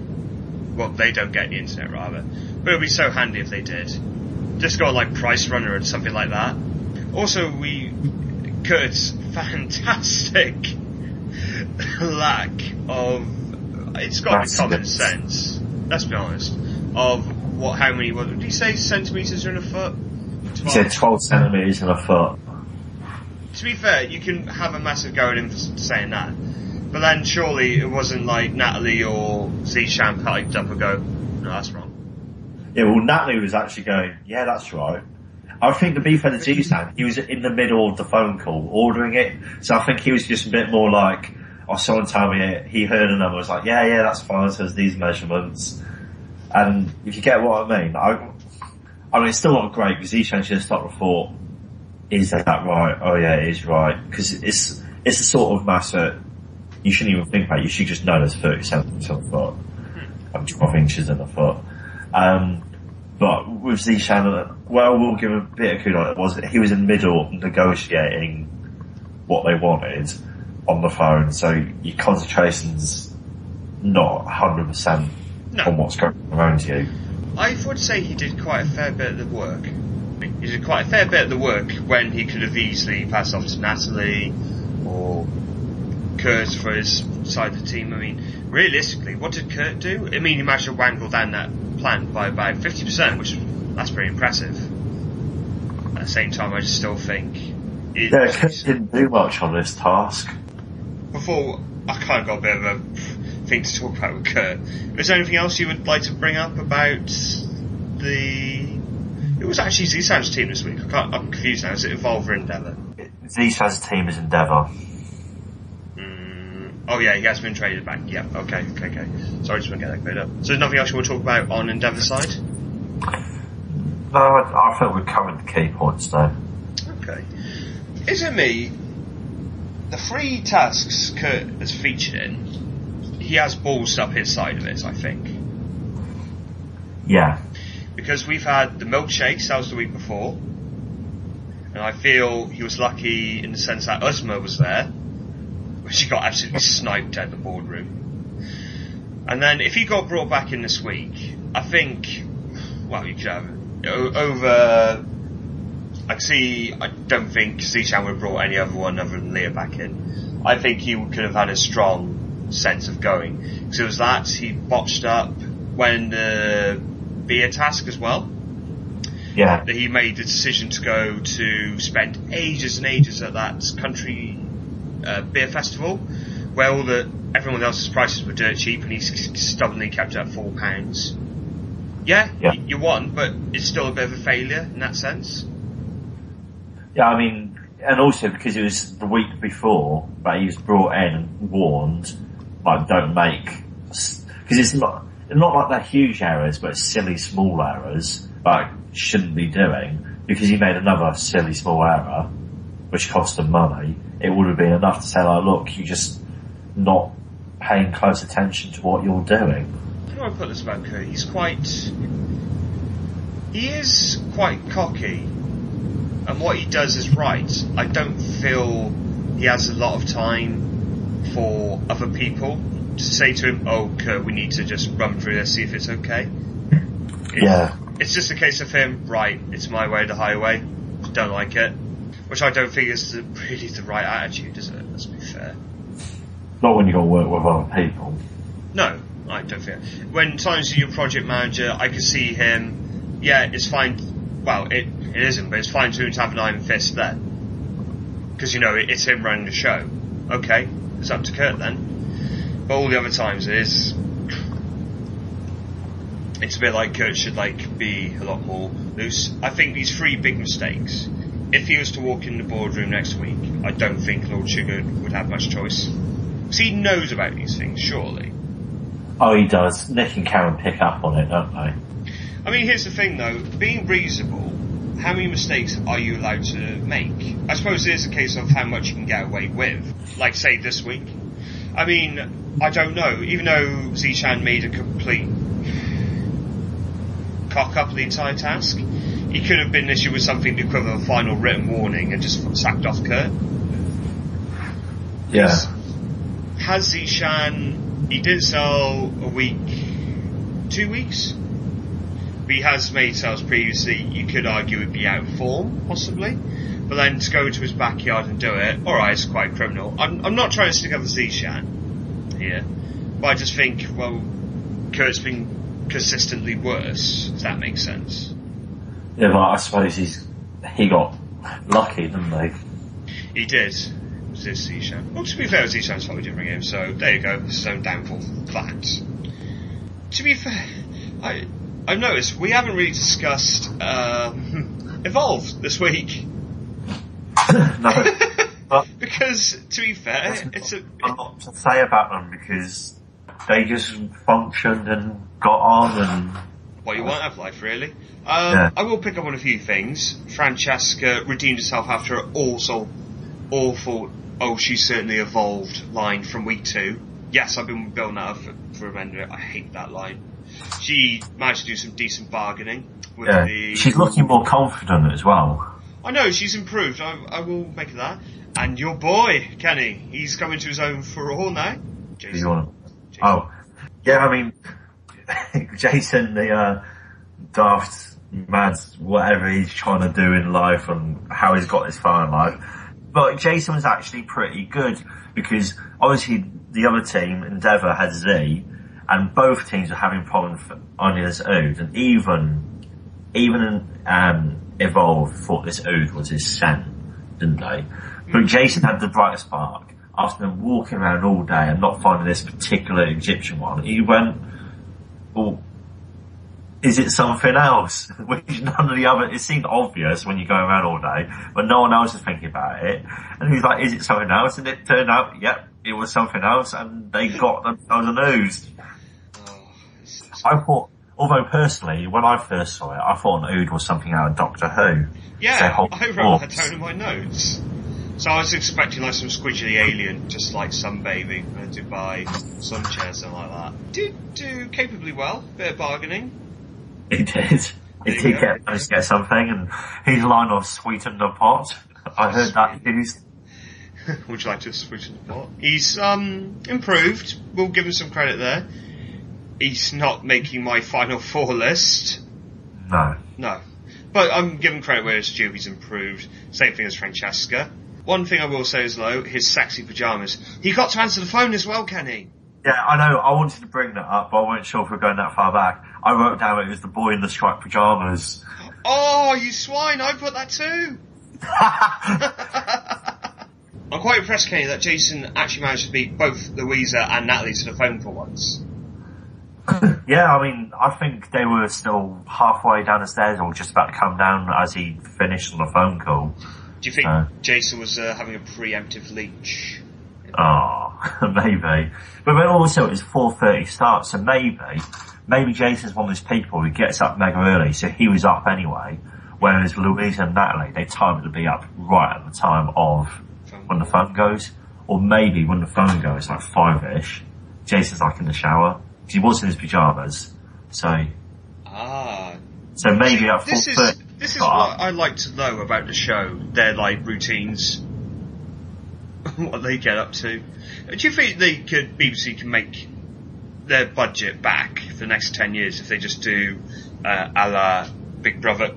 B: Well, they don't get the internet rather, but it'd be so handy if they did. Just got like Price Runner and something like that. Also, we Kurt's fantastic lack of it's got to be common sense. Let's be honest. Of what? How many? What did you say? Centimeters in a foot.
A: He said 12 centimetres in a foot.
B: To be fair, you can have a massive go at him for saying that. But then surely it wasn't like Natalie or Zeeshan piped up and go, no, that's wrong.
A: Yeah, well, Natalie was actually going, yeah, that's right. I think the beef fair to Zeeshan, he was in the middle of the phone call ordering it, so I think he was just a bit more like, oh, someone tell me it, he heard a number, was like, yeah, yeah, that's fine, so these measurements. And if you get what I mean, I, I mean, it's still not great, because Zeeshan should have stopped and thought, is that right? Oh yeah, it is right. Because it's, it's the sort of mass that you shouldn't even think about, you should just know there's 30 centimetres on the foot, and hmm. 12 inches in the foot. Um, but with Zeeshan, well, we'll give a bit of kudos. It was he was in the middle negotiating what they wanted on the phone, so your concentration's not 100%
B: No.
A: on what's going on around you.
B: I would say he did quite a fair bit of the work. He did quite a fair bit of the work when he could have easily passed off to Natalie or Kurt for his side of the team. I mean, realistically, what did Kurt do? I mean, he managed to wangle down that plan by about 50%, which that's pretty impressive. At the same time, I just still think It-
A: Yeah, Kurt didn't do much on this task.
B: before I kind of got a bit of a thing to talk about with Kurt. Is there anything else you would like to bring up about the? It was actually Zeeshan's team this week. I can't, I'm confused now. Is it Evolve or Endeavour?
A: Zish's team is Endeavour.
B: Oh yeah, he has been traded back. Yeah. Okay. Okay. Okay. Sorry, just want to get that cleared up. So there's nothing else you want to talk about on Endeavour side?
A: No, I, I think we covered the key points though.
B: Okay. Is it me? The three tasks Kurt has featured in, he has ballsed up his side of it, I think.
A: Yeah.
B: Because we've had the milkshakes, that was the week before. And I feel he was lucky in the sense that Uzma was there, which he got absolutely sniped at the boardroom. And then if he got brought back in this week, I think, well, you could have over. I see. I don't think Zishan would have brought any other one other than Leah back in. I think he could have had a strong sense of going because it was that he botched up when uh, the beer task as well.
A: Yeah.
B: That he made the decision to go to spend ages and ages at that country uh, beer festival, where all the everyone else's prices were dirt cheap, and he stubbornly kept it at four pounds. Yeah,
A: Yeah.
B: y- you won, but it's still a bit of a failure in that sense.
A: Yeah, I mean, and also because it was the week before, but he was brought in and warned, like, don't make, because it's not, not like they're huge errors, but silly small errors, like, shouldn't be doing, because he made another silly small error, which cost him money, it would have been enough to say, like, look, you're just not paying close attention to what you're doing.
B: How do I put this about Kurt? He's quite. He is quite cocky, and what he does is right. I don't feel he has a lot of time for other people to say to him, "Oh, Kurt, we need to just run through this, see if it's okay."
A: Yeah.
B: It's just a case of him, right? It's my way, the highway. Don't like it, which I don't think is the, really the right attitude, is it? Let's be fair.
A: Not when you got to work with other people.
B: No, I don't think. When times you're project manager, I could see him. Yeah, it's fine. Well, it it isn't, but it's fine to to have an iron fist then, because you know it, it's him running the show. Okay, it's up to Kurt then. But all the other times it is. It's a bit like Kurt should like be a lot more loose. I think these three big mistakes. If he was to walk in the boardroom next week, I don't think Lord Sugar would have much choice. Because he knows about these things, surely.
A: Oh, he does. Nick and Karren pick up on it, don't they?
B: I mean, here's the thing though, being reasonable, how many mistakes are you allowed to make? I suppose it is a case of how much you can get away with. Like, say, this week. I mean, I don't know. Even though Zeeshan made a complete cock up of the entire task, he could have been issued with something the equivalent of a final written warning and just sacked off Kurt.
A: Yeah.
B: Has Zeeshan, he did sell a week, two weeks? But he has made sales previously, you could argue it'd be out of form, possibly. But then to go into his backyard and do it, alright, it's quite criminal. I'm, I'm not trying to stick up for Zeeshan here, but I just think, well, Kurt's been consistently worse, if that makes sense.
A: Yeah, but I suppose he's he got lucky, didn't he?
B: He did. It was this Zeeshan. Well, to be fair, Zeeshan's didn't bring him, so there you go, his own downfall. That. To be fair, I, I've noticed we haven't really discussed um, Evolve this week.
A: no,
B: because, to be fair, it's a.
A: a lot to say about them because they just functioned and got on and
B: Well, you won't have life, really. Um,
A: Yeah.
B: I will pick up on a few things. Francesca redeemed herself after an also awful, oh, she certainly evolved line from week two. Yes, I've been building that up for, for remember it. I hate that line. She managed to do some decent bargaining with
A: yeah,
B: the.
A: she's looking more confident as well.
B: I know she's improved. I, I will make that. And your boy Kenny, he's coming to his own for all now. Jason. Jason.
A: Oh, yeah. I mean, Jason, the uh, daft, mad, whatever he's trying to do in life and how he's got this far in life. But Jason was actually pretty good because obviously the other team, Endeavour, had Z, and both teams were having problems on his Oud, and even even um, Evolve thought this Oud was his Sen. didn't they? But Jason had the brightest spark. After them walking around all day and not finding this particular Egyptian one, he went, well, is it something else? Which none of the other, it seemed obvious when you go around all day, but no one else is thinking about it. And he's like, is it something else? And it turned out, yep, it was something else and they got themselves a news.
B: Oh,
A: I thought, although personally, when I first saw it, I thought an ood was something out of Doctor Who.
B: yeah, I wrote that down in my notes. So I was expecting like some squidgy alien, just like sunbathing in Dubai, sun chairs, something like that. Did do capably well, bit of bargaining.
A: He did. He did get, managed to get something and his line of sweetened the pot. I heard that used.
B: Would you like to sweeten the pot? He's um improved. We'll give him some credit there. He's not making my final four list.
A: No.
B: No. But I'm giving credit where it's due, he's improved. Same thing as Francesca. One thing I will say is though, his sexy pajamas. He got to answer the phone as well, Kenny.
A: Yeah, I know, I wanted to bring that up, but I wasn't sure if we are going that far back. I wrote down it was the boy in the striped pajamas.
B: Oh, you swine, I put that too! I'm quite impressed, Kenny, that Jason actually managed to beat both Luisa and Natalie to the phone for once.
A: yeah, I mean, I think they were still halfway down the stairs or just about to come down as he finished on the phone call.
B: Do you think
A: Uh.
B: Jason was uh, having a preemptive leech?
A: Oh, maybe. But then also it was 4.30 start, so maybe, maybe Jason's one of those people who gets up mega early, so he was up anyway. Whereas Louise and Natalie, they timed it to be up right at the time of when the phone goes. Or maybe when the phone goes, like five-ish, Jason's like in the shower. he was in his pyjamas. So,
B: Ah,
A: so maybe at
B: this is
A: 4.30
B: this is
A: start,
B: what I like to know about the show. Their like routines, what they get up to. Do you think they could BBC can make their budget back for the next ten years if they just do uh, a la Big Brother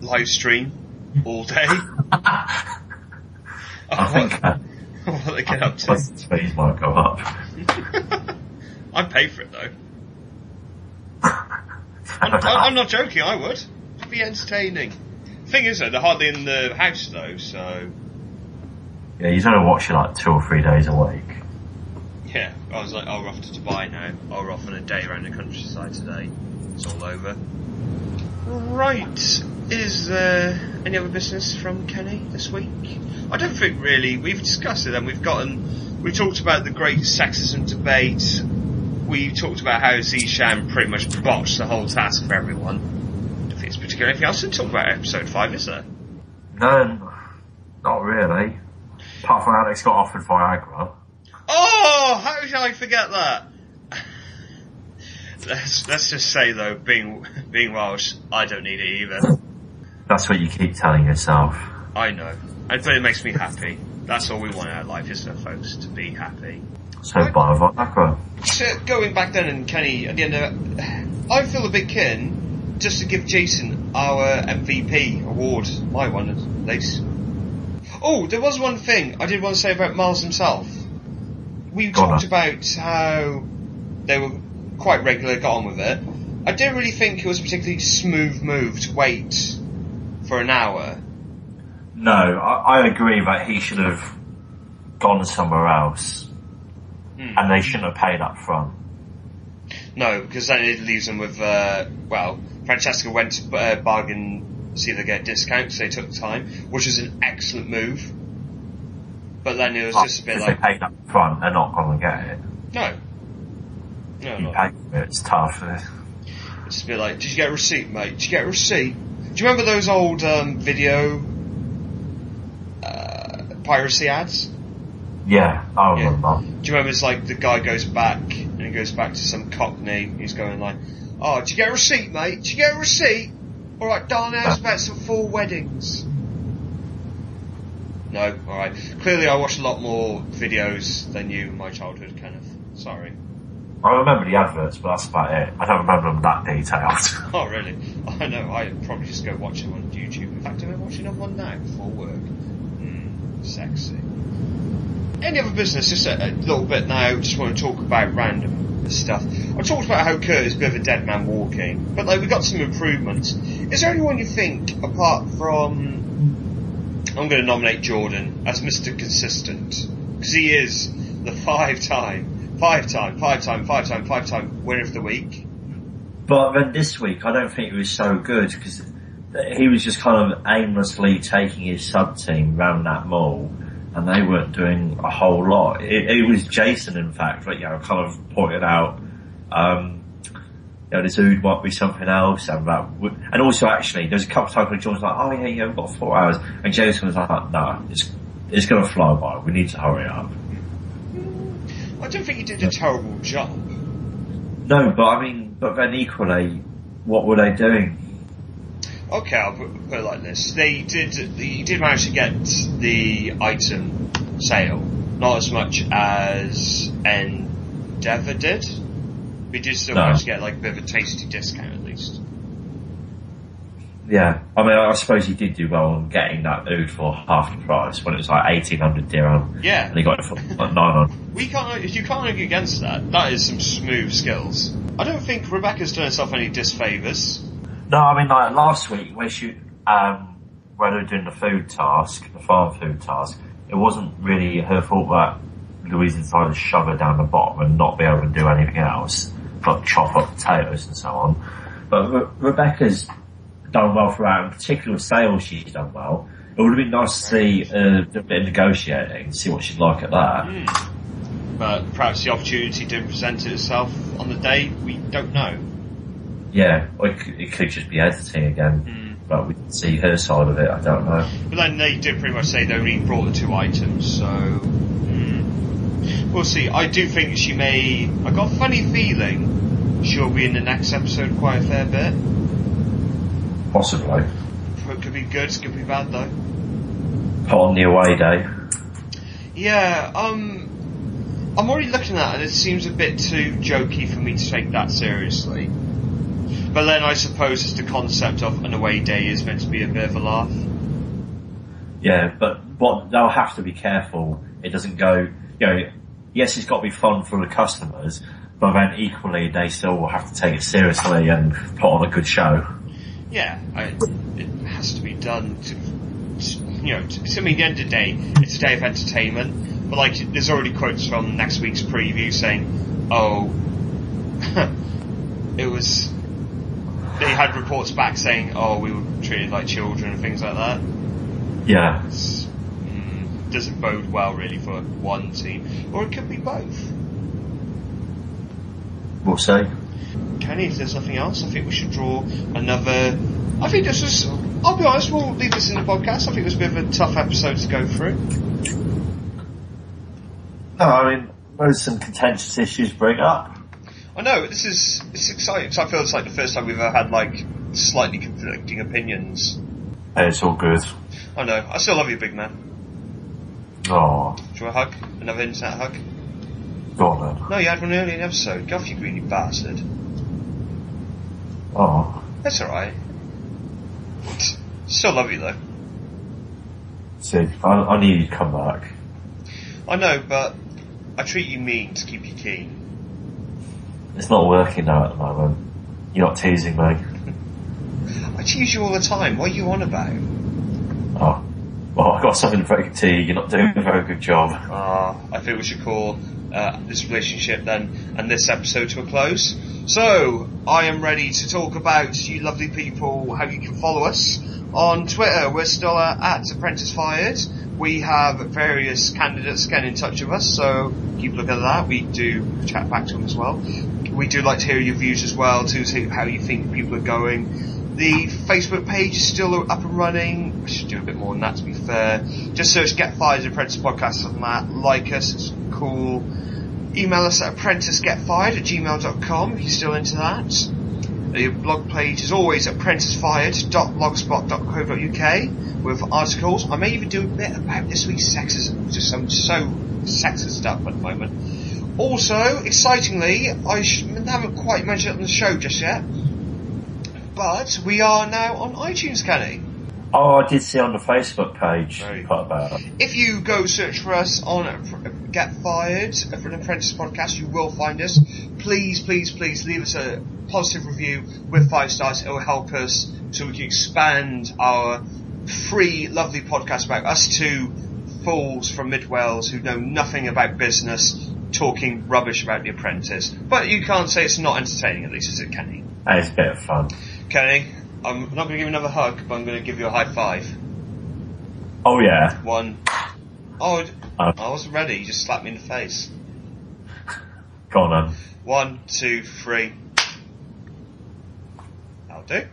B: live stream all day?
A: I think, uh,
B: what, what they get up to.
A: fees might go up.
B: I'd pay for it though. I'm, I'm not joking. I would. Be entertaining. Thing is though, they're hardly in the house though, so.
A: yeah, he's only watching like two or three days a week.
B: Yeah, I was like, oh, we're off to Dubai now. Oh, we're off on a day around the countryside today. It's all over. Right. Is there any other business from Kenny this week? I don't think really. We've discussed it and we've gotten. We talked about the great sexism debate. We talked about how Zeeshan pretty much botched the whole task for everyone. I don't think it's particularly anything else to talk about episode 5, is there?
A: No, not really. Apart from Alex got offered Viagra.
B: Oh, how did I forget that? Let's, let's just say though, being being Welsh, I don't need it either.
A: That's what you keep telling yourself.
B: I know, and but it makes me happy. That's all we want out of life, isn't it, folks? To be happy.
A: So buy a Viagra.
B: So going back then, and Kenny, at the end of it, I feel a bit keen just to give Jason our MVP award, my one at least. Oh, there was one thing I did want to say about Myles himself. We
A: Go
B: talked
A: then.
B: about how they were quite regular, got on with it. I didn't really think it was a particularly smooth move to wait for an hour.
A: No, I, I agree that he should have gone somewhere else.
B: Hmm.
A: And they shouldn't have paid up front.
B: No, because then it leaves them with, uh, well, Francesca went to uh, bargain, see if they get a discount, so they took the time, which is an excellent move. But then it was just a bit like,
A: they paid up front, they're not going to get it.
B: no. No,
A: You pay for it, it's tough.
B: It's just a bit like, did you get a receipt, mate? Did you get a receipt? Do you remember those old um, video uh, piracy ads?
A: Yeah, I
B: Yeah.
A: remember.
B: Do you remember it's like the guy goes back and he goes back to some cockney. He's going like, "Oh, did you get a receipt, mate? Did you get a receipt? All right, darn how's about some full weddings?" No, all right. Clearly, I watched a lot more videos than you in my childhood, Kenneth. Sorry.
A: I remember the adverts, but that's about it. I don't remember them that detailed.
B: Oh, really? I know. I probably just go watch them on YouTube. In fact, I'm watching them one now before work. Hmm, sexy. Any other business? Just a, a little bit now. Just want to talk about random stuff. I talked about how Kurt is a bit of a dead man walking, but like we got some improvements. Is there anyone you think, apart from I'm going to nominate Jordan as Mr. Consistent because he is the five-time, five-time, five-time, five-time, five-time winner of the week.
A: But then this week, I don't think it was so good because he was just kind of aimlessly taking his sub team round that mall, and they weren't doing a whole lot. It, it was Jason, in fact, like you know, kind of pointed out. Um, you know, this Oud might be something else, and that, and also actually, there's a couple of times when John was like, "Oh yeah, yeah, we've got four hours," and Jason was like, "No, it's it's going to fly by. We need to hurry up."
B: I don't think he did a terrible job.
A: No, but I mean, but then equally, what were they doing?
B: Okay, I'll put, put it like this: they did, they did manage to get the item sale, not as much as Endeavour did. We did still
A: No.
B: manage to get like a bit of a tasty discount at least.
A: Yeah, I mean, I suppose he did do well on getting that Oud for half the price when it was like eighteen hundred dirham,
B: Yeah,
A: and he got it for like nine hundred.
B: we can't. You can't argue against that. That is some smooth skills. I don't think Rebecca's done herself any disfavors.
A: No, I mean like last week when she um when they were doing the food task, the farm food task, it wasn't really her fault that Louise decided to shove her down the bottom and not be able to do anything else, like chop up potatoes and so on. But Re- Rebecca's done well throughout, in particular sales she's done well. It would have been nice to see uh, a bit of negotiating, see what she's like at that.
B: But perhaps the opportunity didn't present itself on the day. We don't know.
A: Yeah, it could, it could just be editing again, but we can see her side of it, I don't know.
B: But then they did pretty much say they only brought the two items, so mm, we'll see. I do think she may. I got a funny feeling she'll be in the next episode quite a fair bit.
A: Possibly.
B: It could be good, it could be bad though.
A: Put on the away day.
B: Yeah, um, I'm already looking at it. and It seems a bit too jokey for me to take that seriously. But then I suppose it's the concept of an away day is meant to be a bit of a laugh.
A: Yeah, but what they'll have to be careful. It doesn't go. You know, yes, it's got to be fun for the customers, but then equally they still will have to take it seriously and put on a good show.
B: Yeah, I, it has to be done to, you know, to, I mean, the end of the day, it's a day of entertainment, but like, there's already quotes from next week's preview saying, oh, it was, they had reports back saying, oh, we were treated like children and things like that.
A: Yeah,
B: It's, mm, doesn't bode well really for one team, or it could be both.
A: we'll see.
B: Kenny, if there's nothing else, I think we should draw another. I think this was. I'll be honest, we'll leave this in the podcast. I think it was a bit of a tough episode to go through.
A: No, I mean there's some contentious issues bring up.
B: I know this is it's exciting. I feel it's like the first time we've ever had like slightly conflicting opinions.
A: Hey, it's all good.
B: I know. I still love you, big man.
A: Oh,
B: Do you want a hug? Another internet hug?
A: go on then.
B: No, you had one earlier in the episode. Go off, you greedy bastard.
A: Oh,
B: That's all right. Still love you though.
A: see, I, I knew you'd come back.
B: I know, but I treat you mean to keep you keen.
A: It's not working now at the moment. You're not teasing me.
B: I tease you all the time. What are you on about?
A: Oh, well, I've got something to break to you. You're not doing a very good job.
B: Uh, I think we should call uh, this relationship then and this episode to a close. So, I am ready to talk about you lovely people, how you can follow us. On Twitter, we're still uh, at Apprentice Fired. We have various candidates getting in touch with us, so keep a look at that. We do chat back to them as well. We do like to hear your views as well, to see how you think people are going. The Facebook page is still up and running. We should do a bit more than that to be fair. Just search Get Fired Apprentice Podcast on that. Like us, it's cool. Email us at apprenticegetfired at gmail.com if you're still into that. Uh, the blog page is always apprenticefired.blogspot.co.uk with articles. I may even do a bit about this week's sexism, just some so sexist stuff at the moment. Also, excitingly, I sh- haven't quite mentioned it on the show just yet, but we are now on iTunes, Kenny.
A: Oh, I did see on the Facebook page about it.
B: If you go search for us on Get Fired for an Apprentice podcast, you will find us. Please, please, please leave us a positive review with five stars. It will help us so we can expand our free, lovely podcast about us two fools from Mid Wales who know nothing about business talking rubbish about The Apprentice. But you can't say it's not entertaining, at least, is it, Kenny?
A: It's a bit of fun.
B: Kenny, I'm not going to give you another hug, but I'm going to give you a high five.
A: Oh yeah.
B: One. Oh,
A: Uh.
B: I wasn't ready. You just slapped me in the face.
A: Go on then.
B: One, two, three. That'll do.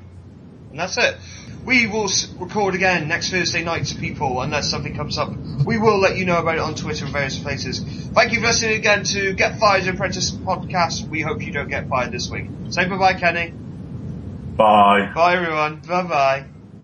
B: And that's it. We will record again next Thursday night people unless something comes up. We will let you know about it on Twitter and various places. Thank you for listening again to Get Fired Apprentice podcast. We hope you don't get fired this week. Say bye bye, Kenny.
A: Bye.
B: Bye everyone. Bye bye.